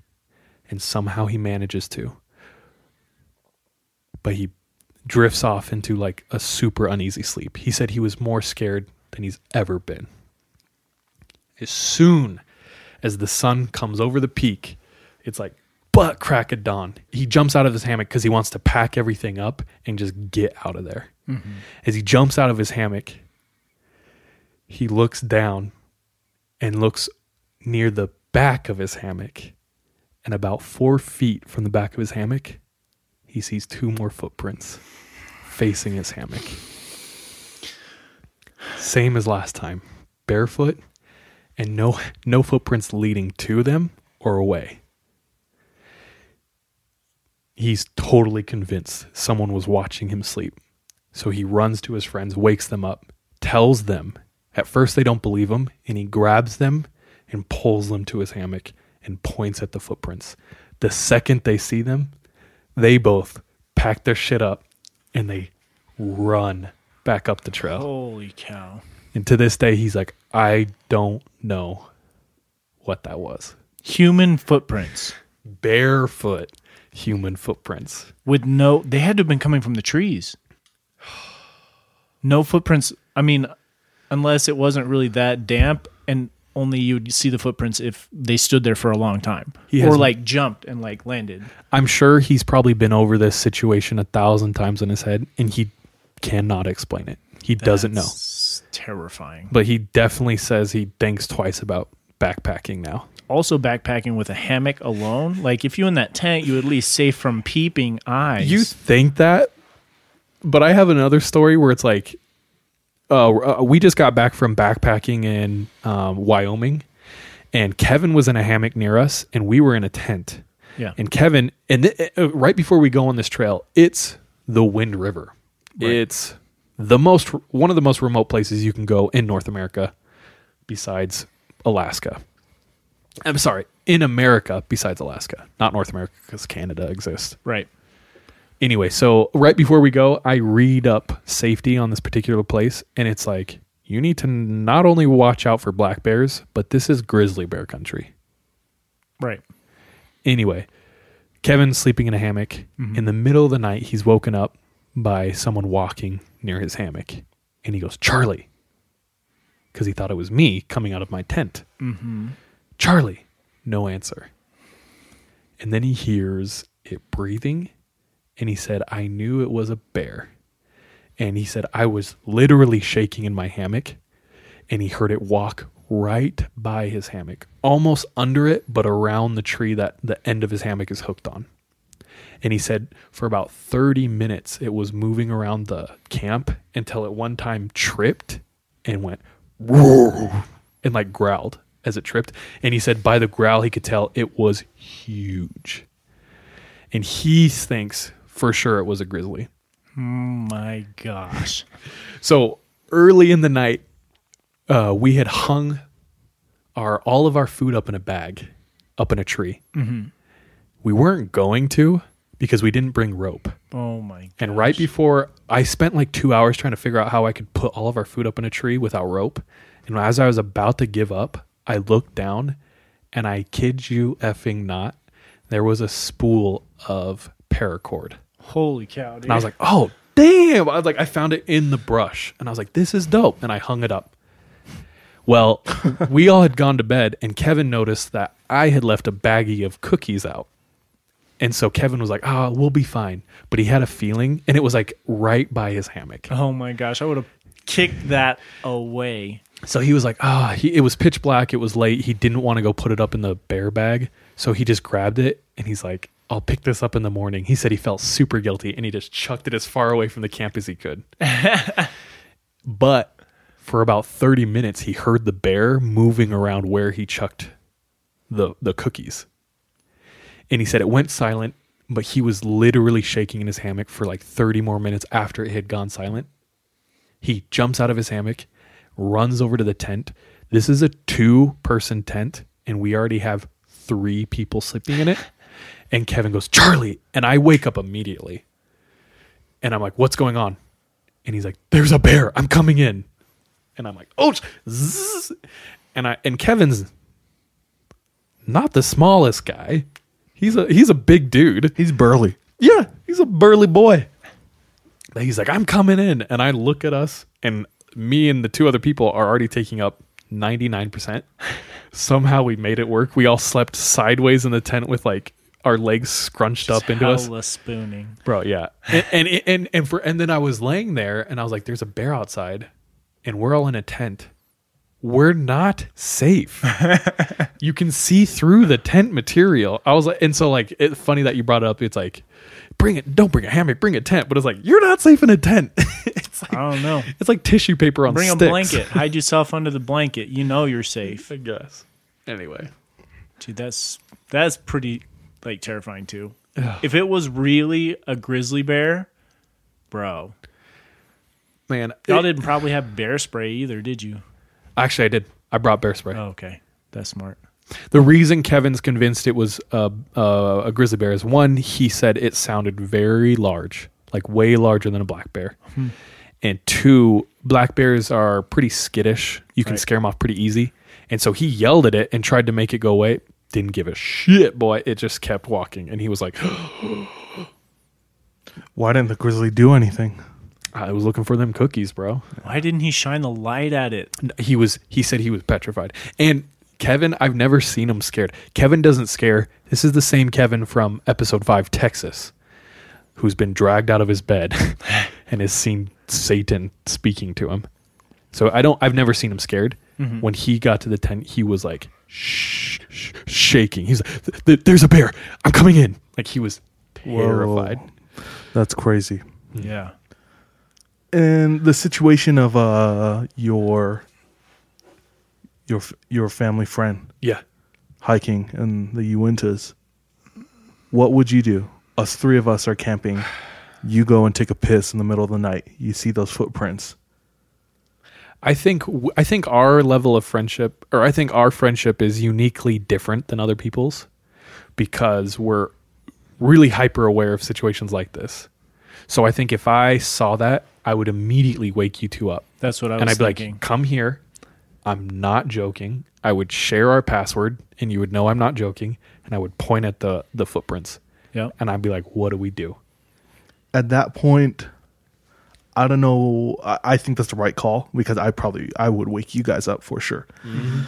And somehow he manages to. But he drifts off into like a super uneasy sleep. He said he was more scared than he's ever been. As soon as the sun comes over the peak, it's like butt crack of dawn. He jumps out of his hammock because he wants to pack everything up and just get out of there. Mm-hmm. As he jumps out of his hammock, he looks down and looks near the back of his hammock. And about four feet from the back of his hammock, he sees two more footprints facing his hammock. Same as last time, barefoot and no no footprints leading to them or away. He's totally convinced someone was watching him sleep. So he runs to his friends, wakes them up, tells them. At first they don't believe him, and he grabs them and pulls them to his hammock and points at the footprints. The second they see them, they both pack their shit up and they run back up the trail. Holy cow. And to this day, he's like, I don't know what that was. Human footprints Barefoot human footprints. with no, they had to have been coming from the trees. No footprints. I mean, unless it wasn't really that damp and only you'd see the footprints if they stood there for a long time He or has- like jumped and like landed. I'm sure he's probably been over this situation a thousand times in his head and he cannot explain it. He doesn't know. That's terrifying. But he definitely says he thinks twice about backpacking now. Also backpacking with a hammock alone. Like if you in that tent, you at least safe from peeping eyes. You think that, but I have another story where it's like, uh, uh, we just got back from backpacking in um, Wyoming, and Kevin was in a hammock near us, and we were in a tent. yeah, And Kevin, and th- uh, right before we go on this trail, it's the Wind River. It's the most one of the most remote places you can go in North America, besides Alaska. I'm sorry, in America besides Alaska, not North America because Canada exists right. anyway, so right before we go, I read up safety on this particular place, and it's like you need to not only watch out for black bears, but this is grizzly bear country. Right. Anyway, Kevin's sleeping in a hammock. Mm-hmm. In the middle of the night, he's woken up by someone walking near his hammock, and he goes, "Charlie," because he thought it was me coming out of my tent. Mm-hmm. Charlie, no answer. And then he hears it breathing, and he said, I knew it was a bear. And he said, I was literally shaking in my hammock, and he heard it walk right by his hammock, almost under it, but around the tree that the end of his hammock is hooked on. And he said, for about 30 minutes, it was moving around the camp until it one time tripped and went, "Roar," and like growled as it tripped. And he said, by the growl, he could tell it was huge. And he thinks for sure it was a grizzly. My gosh. So early in the night, uh, we had hung our all of our food up in a bag, up in a tree. We weren't going to because we didn't bring rope. Oh my. Gosh. And right before I spent like two hours trying to figure out how I could put all of our food up in a tree without rope. And as I was about to give up, I looked down and I kid you effing not, there was a spool of paracord. Holy cow, dude. And I was like, oh, damn. I was like, I found it in the brush. And I was like, this is dope. And I hung it up. Well, we all had gone to bed, and Kevin noticed that I had left a baggie of cookies out. And so Kevin was like, oh, we'll be fine. But he had a feeling, and it was like right by his hammock. oh my gosh, I would have kicked that away. So he was like, ah, he it was pitch black. It was late. He didn't want to go put it up in the bear bag. So he just grabbed it and he's like, I'll pick this up in the morning. He said he felt super guilty and he just chucked it as far away from the camp as he could. but for about 30 minutes, he heard the bear moving around where he chucked the, the cookies. And he said it went silent, but he was literally shaking in his hammock for like 30 more minutes after it had gone silent. He jumps out of his hammock, runs over to the tent. This is a two person tent, and we already have three people sleeping in it. And Kevin goes, Charlie. And I wake up immediately. And I'm like, what's going on? And he's like, there's a bear. I'm coming in. And I'm like, oh, zzz. and I and Kevin's not the smallest guy. He's a he's a big dude. He's burly. Yeah, he's a burly boy. And he's like, I'm coming in. And I look at us, and me and the two other people are already taking up 99%. Somehow we made it work. We all slept sideways in the tent with like our legs scrunched up into us. Spooning. Bro, yeah. And, and and and for and then I was laying there and I was like, there's a bear outside and we're all in a tent. We're not safe. you can see through the tent material. I was like, and so like it's funny that you brought it up. It's like, bring it, don't bring a hammock, bring a tent. But it's like, you're not safe in a tent. it's like I don't know. it's like tissue paper on Bring sticks. a blanket. Hide yourself under the blanket. You know you're safe. I guess. Anyway. Dude, that's that's pretty like terrifying too. if it was really a grizzly bear, bro, Man, y'all it- didn't probably have bear spray either, did you? actually I did. I brought bear spray. Oh, okay, that's smart. The reason Kevin's convinced it was a, a, a grizzly bear is one, he said it sounded very large, like way larger than a black bear. Hmm. And two, black bears are pretty skittish. You can Right. scare them off pretty easy. And so he yelled at it and tried to make it go away. Didn't give a shit, boy. It just kept walking. And he was like, Why didn't the grizzly do anything? I was looking for them cookies, bro. Why didn't he shine the light at it? He was he said he was petrified. And Kevin, I've never seen him scared. Kevin doesn't scare. This is the same Kevin from episode 5 Texas who's been dragged out of his bed and has seen Satan speaking to him. So I don't I've never seen him scared. When he got to the tent, he was like shh, shh, shaking. He's like "Th- th- there's a bear. I'm coming in. Like he was terrified. That's crazy. Yeah. And the situation of uh your your your family friend Yeah. hiking in the Uintas, what would you do? Us three of us are camping. You go and take a piss in the middle of the night. You see those footprints. I think I think our level of friendship, or I think our friendship is uniquely different than other people's because we're really hyper aware of situations like this. So I think if I saw that, I would immediately wake you two up, That's what I was and I'd be thinking. like, "Come here." I'm not joking. I would share our password, and you would know I'm not joking, and I would point at the the footprints, yep. and I'd be like, "What do we do?" At that point, I don't know. I, I think that's the right call because I probably I would wake you guys up for sure. Mm-hmm.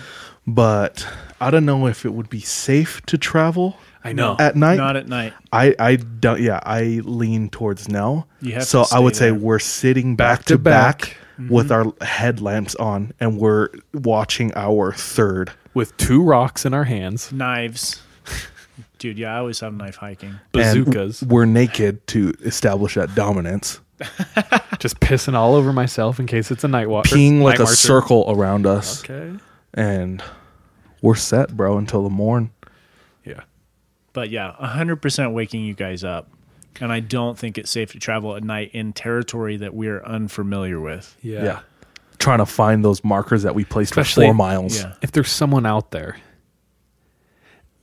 But I don't know if it would be safe to travel. I know. at night. Not at night. I I don't. Yeah, I lean towards no. You have so to I would stay say there. we're sitting back, Back to to back, back. with mm-hmm. our headlamps on, and we're watching our third. With two rocks in our hands, Knives. Dude, yeah, I always have knife hiking. and bazookas, we're naked to establish that dominance. just pissing all over myself in case it's a night walk. Peeing like night a marcher. circle around us, Okay. and we're set, bro, until the morn. Yeah. But yeah, 100% waking you guys up. And I don't think it's safe to travel at night in territory that we're unfamiliar with. Yeah. Yeah. Trying to find those markers that we placed Especially- for four miles. Yeah. If there's someone out there,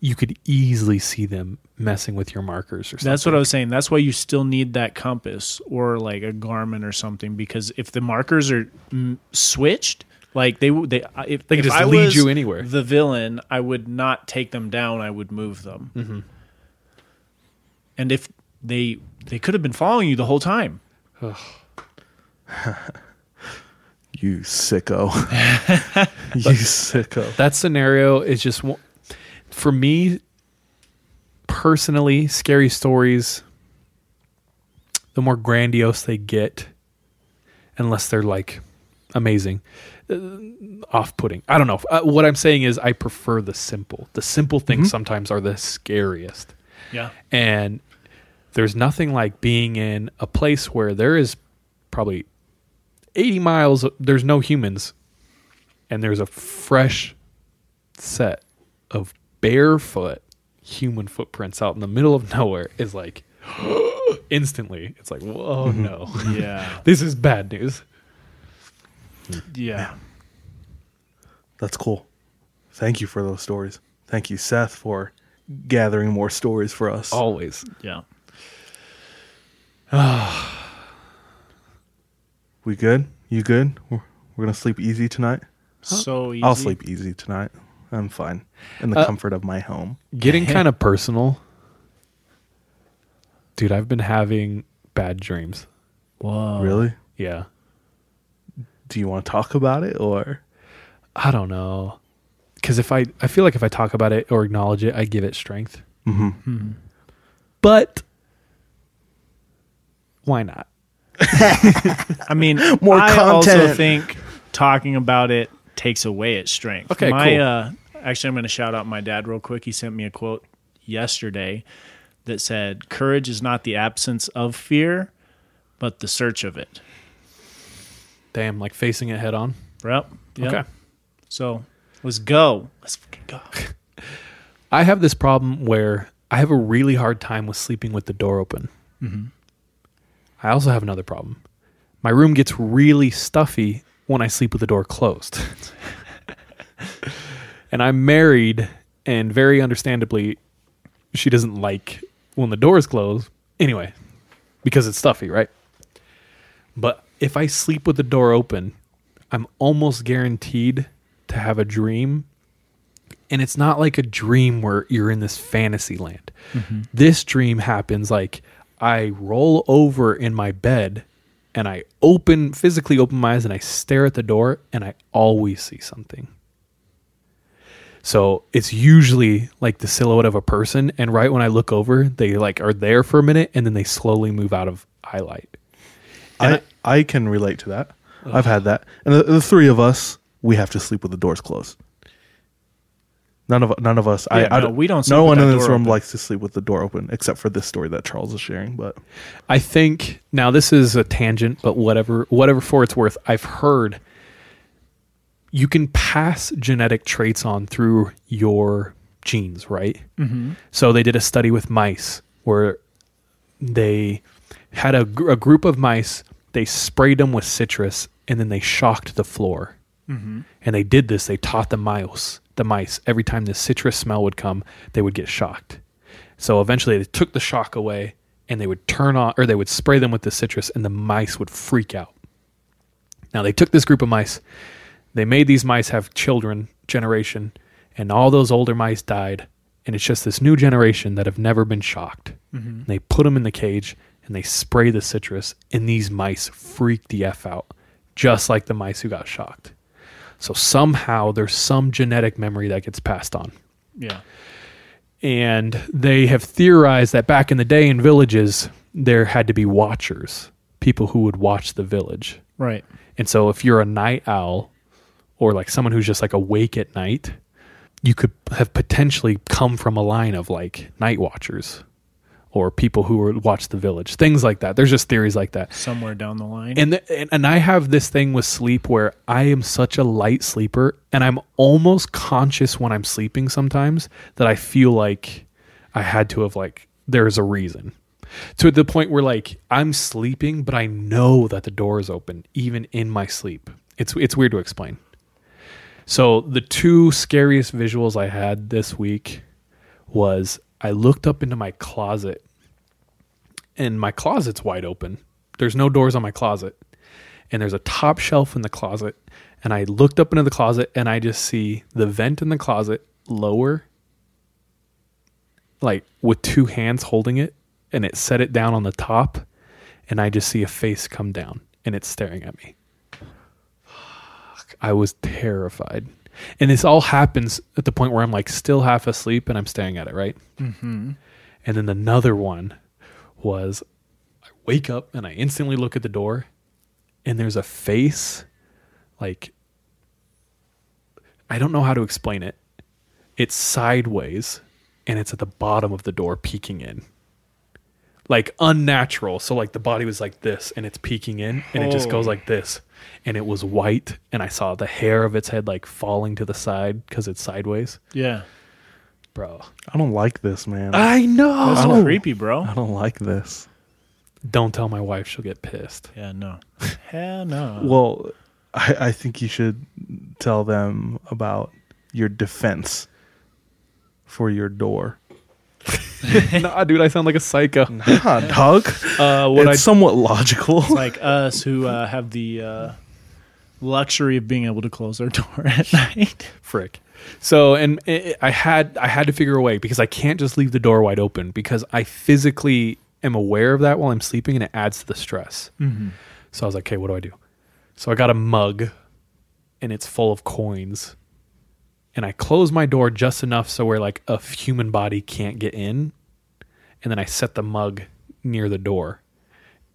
you could easily see them messing with your markers or something. That's what I was saying. That's why you still need that compass or like a Garmin or something because if the markers are switched, like they w- they if They can if just I lead was you anywhere. The villain, I would not take them down. I would move them. Mm-hmm. And if they they could have been following you the whole time. You sicko. you sicko. That scenario is just one- for me personally. Scary stories, the more grandiose they get, unless they're like amazing, uh, off-putting. I don't know. Uh, what I'm saying is, I prefer the simple. The simple things sometimes are the scariest. Yeah. And there's nothing like being in a place where there is probably 80 miles, there's no humans, and there's a fresh set of barefoot human footprints out in the middle of nowhere is like instantly, it's like, whoa, mm-hmm. no. Yeah. this is bad news. Yeah. That's cool. Thank you for those stories. Thank you, Seth, for gathering more stories for us. Always. Yeah. We good? You good? We're, we're gonna sleep easy tonight. So easy. I'll sleep easy tonight. I'm fine in the Uh, comfort of my home. Getting kind of personal. Dude, I've been having bad dreams. Whoa. Really? Yeah. Do you want to talk about it or? I don't know. Because if I, I feel like if I talk about it or acknowledge it, I give it strength. Mm-hmm. But why not? I mean, More I also think talking about it takes away its strength. Okay, my, cool. Uh, actually, I'm going to shout out my dad real quick. He sent me a quote yesterday that said, "Courage is not the absence of fear, but the search of it." Damn, like facing it head on. Yep. yep. Okay. So let's go. Let's go. I have this problem where I have a really hard time with sleeping with the door open. I also have another problem. My room gets really stuffy when I sleep with the door closed. and I'm married, and very understandably, she doesn't like when the door is closed. Anyway, because it's stuffy, right? But if I sleep with the door open, I'm almost guaranteed to have a dream and it's not like a dream where you're in this fantasy land. Mm-hmm. This dream happens like I roll over in my bed and I open physically open my eyes and I stare at the door and I always see something. So it's usually like the silhouette of a person and right when I look over, they like are there for a minute and then they slowly move out of highlight. I, I can relate to that. I've had that, and the, the three of us, we have to sleep with the doors closed. None of none of us. I, Yeah, I no, don't- we don't No one in this room open. likes to sleep with the door open, except for this story that Charles is sharing. But I think now this is a tangent, but whatever, whatever for it's worth, I've heard you can pass genetic traits on through your genes, right? Mm-hmm. So they did a study with mice where they had a, gr- a group of mice. They sprayed them with citrus and then they shocked the floor. And they did this. They taught the mice, the mice, every time the citrus smell would come, they would get shocked. So eventually they took the shock away and they would turn on or they would spray them with the citrus and the mice would freak out. Now they took this group of mice, they made these mice have children generation, and all those older mice died. And it's just this new generation that have never been shocked. And They put them in the cage and they spray the citrus, and these mice freak the F out, just like the mice who got shocked. So somehow there's some genetic memory that gets passed on Yeah. and they have theorized that back in the day in villages there had to be watchers people who would watch the village Right. and so if you're a night owl or like someone who's just like awake at night you could have potentially come from a line of like night watchers or people who watch the village things like that there's just theories like that Somewhere down the line. and, the, and and I have this thing with sleep where I am such a light sleeper, and I'm almost conscious when I'm sleeping sometimes that I feel like I had to have like there's a reason to the point where like I'm sleeping, but I know that the door is open even in my sleep. It's it's weird to explain. So the two scariest visuals I had this week was I looked up into my closet and my closet's wide open. There's no doors on my closet. And there's a top shelf in the closet. And I looked up into the closet and I just see the vent in the closet lower, like with two hands holding it. And it set it down on the top. And I just see a face come down and it's staring at me. I was terrified. And this all happens at the point where I'm like still half asleep and I'm staring at it, right? Mm-hmm. And then another one was I wake up and I instantly look at the door and there's a face like I don't know how to explain it. It's sideways and it's at the bottom of the door peeking in. Like unnatural. So like the body was like this and it's peeking in and it just goes like this. And it was white and I saw the hair of its head like falling to the side because it's sideways. Yeah. Bro. I don't like this, man. I know. That's so creepy, bro. I don't like this. Don't tell my wife, she'll get pissed. Yeah, no. Hell no. Well, I, I think you should tell them about your defense for your door. nah, dude, I sound like a psycho. Nah, dog. Uh, what it's I somewhat logical. like us who uh, have the uh, luxury of being able to close our door at night. frick. So, and it, I had I had to figure a way because I can't just leave the door wide open because I physically am aware of that while I'm sleeping and it adds to the stress. So I was like, okay, what do I do? So I got a mug, and it's full of coins, and I close my door just enough so where like a human body can't get in, and then I set the mug near the door.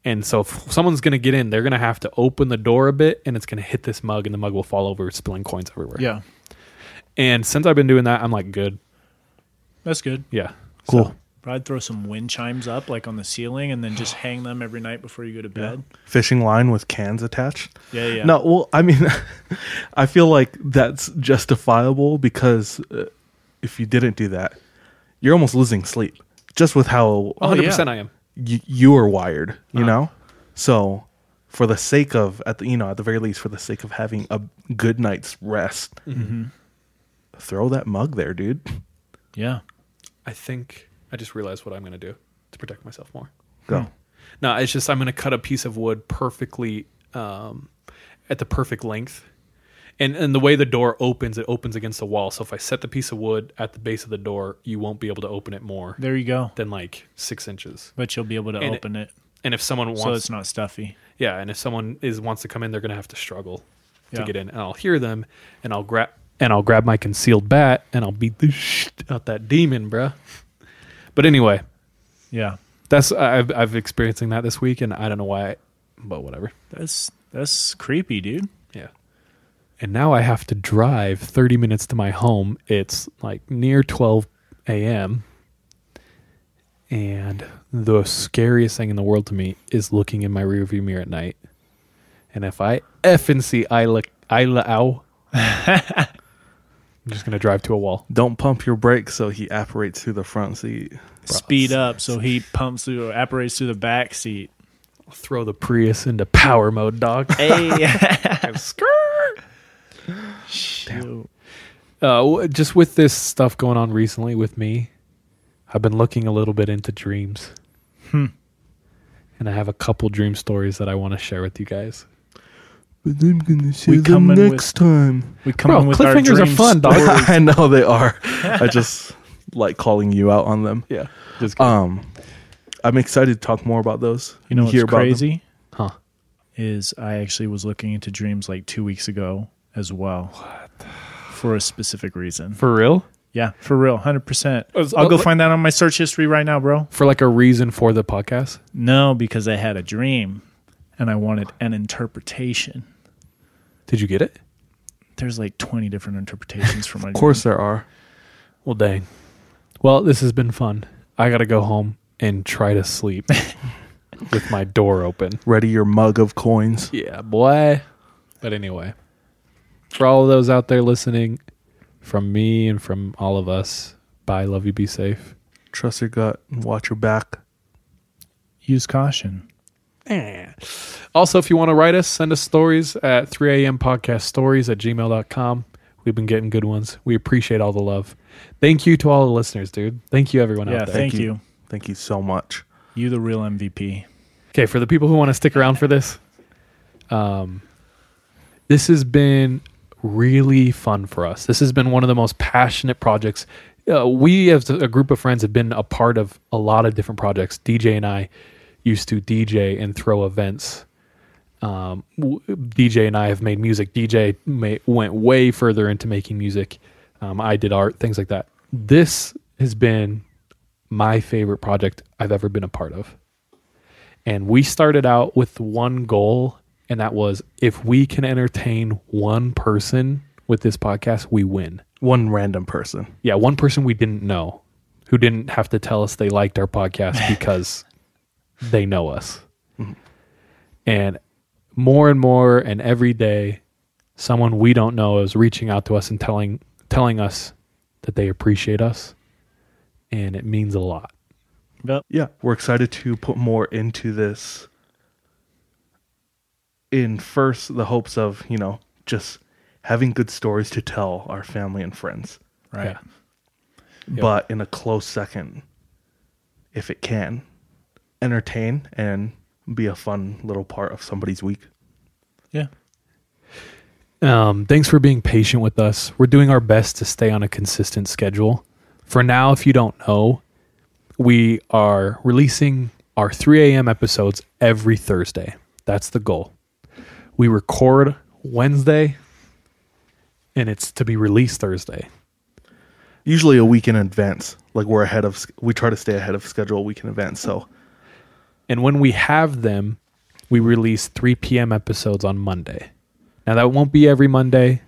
And so if someone's going to get in, they're going to have to open the door a bit and it's going to hit this mug and the mug will fall over, spilling coins everywhere. Yeah, And since I've been doing that, I'm like, good. that's good. Yeah. cool. But I'd throw some wind chimes up like on the ceiling and then just hang them every night before you go to bed. Fishing line with cans attached. Yeah, yeah. No, well, I mean, I feel like that's justifiable because uh, if you didn't do that, you're almost losing sleep just with how 100% I am. y- you are wired, you know? So, for the sake of, at the, you know, at the very least, for the sake of having a good night's rest, throw that mug there, dude. Yeah. I think I just realized what I'm going to do to protect myself more. Go. No, it's just I'm going to cut a piece of wood perfectly um, at the perfect length. And and the way the door opens, it opens against the wall. So if I set the piece of wood at the base of the door, you won't be able to open it more There you go. than like six inches. But you'll be able to And it- open it, And if someone wants, so it's not stuffy. yeah, and if someone is wants to come in, they're going to have to struggle to Yeah. get in. And I'll hear them, and I'll grab and I'll grab my concealed bat, and I'll beat the shit out that demon, bruh. But anyway, Yeah. that's I've I've experiencing that this week, and I don't know why, but whatever. That's that's creepy, dude. Yeah. And now I have to drive 30 minutes to my home. It's like near 12 a.m. And the scariest thing in the world to me is looking in my rearview mirror at night. And if I effing see Aila, Isla Ow, I'm just going to drive to a wall. Don't pump your brakes so he apparates through the front seat. Speed up so he pumps through, apparates through the back seat. Throw the Prius into power mode, dog. Hey, uh, w- just with this stuff going on recently with me, I've been looking a little bit into dreams. Hmm. And I have a couple dream stories that I want to share with you guys. But I'm gonna share We them come with- next time. we come Bro, in with our cliffhangers are fun, dog. I know they are. I just like calling you out on them. Yeah. Just Um, I'm excited to talk more about those. You know what's hear about them. crazy huh. is I actually was looking into dreams like two weeks ago as well. What? For a specific reason. For real? Yeah, for real, hundred percent. I'll go find that on my search history right now, bro. For like a reason for the podcast? No, because I had a dream, and I wanted an interpretation. Did you get it? There's like twenty different interpretations for my. Of course, there are. Well, dang. Well, this has been fun. I got to go home and try to sleep with my door open. Ready your mug of coins. Yeah, boy. But anyway, for all of those out there listening, from me and from all of us, bye. Love you. Be safe. Trust your gut. and Watch your back. use caution. Also, if you want to write us, send us stories at 3 a.m. podcast stories at gmail.com. We've been getting good ones. We appreciate all the love. Thank you to all the listeners, dude. Thank you, everyone Yeah, out there. thank you. you. Thank you so much. You the real MVP. Okay, for the people who want to stick around for this, um, this has been really fun for us. This has been one of the most passionate projects. Uh, we, as a group of friends, have been a part of a lot of different projects. DJ and I used to DJ and throw events. Um, DJ and I have made music. DJ ma- went way further into making music. Um, I did art, things like that. This has been my favorite project I've ever been a part of. And we started out with one goal, and that was if we can entertain one person with this podcast, we win. One random person. Yeah, one person we didn't know. who didn't have to tell us they liked our podcast because they know us. And more and more and every day someone we don't know is reaching out to us and telling telling us that they appreciate us and it means a lot. Yep. yeah, we're excited to put more into this in first the hopes of, you know, just having good stories to tell our family and friends. Right. Yeah. But in a close second, if it can, entertain and be a fun little part of somebody's week. Yeah. Um, thanks for being patient with us. We're doing our best to stay on a consistent schedule. For now, if you don't know, we are releasing our 3 a.m. episodes every Thursday. That's the goal. We record Wednesday, and it's to be released Thursday. Usually a week in advance. Like we're ahead of we try to stay ahead of schedule a week in advance. So And when we have them, we release 3 p.m. episodes on Monday. Now, that won't be every Monday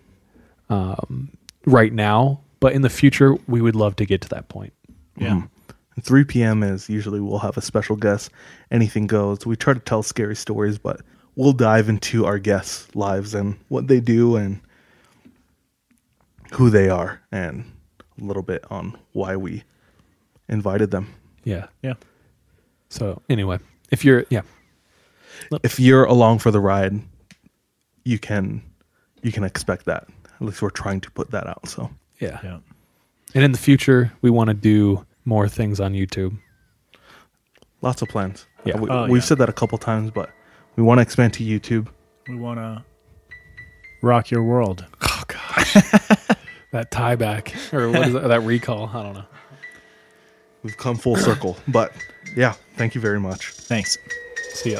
um, right now, but in the future, we would love to get to that point. Yeah. And 3 p.m. is usually we'll have a special guest. Anything goes. We try to tell scary stories, but we'll dive into our guests' lives and what they do and who they are and a little bit on why we invited them. Yeah. Yeah. So, anyway, if you're, yeah, If you're along for the ride, you can you can expect that. At least we're trying to put that out. So yeah. Yeah. And in the future, we want to do more things on YouTube. lots of plans. Yeah. we, Oh, we've yeah. said that a couple times, but we want to expand to YouTube. We want to rock your world. Oh god, that tie back, or what is that, that recall? I don't know. We've come full circle. But yeah, thank you very much. Thanks. See ya.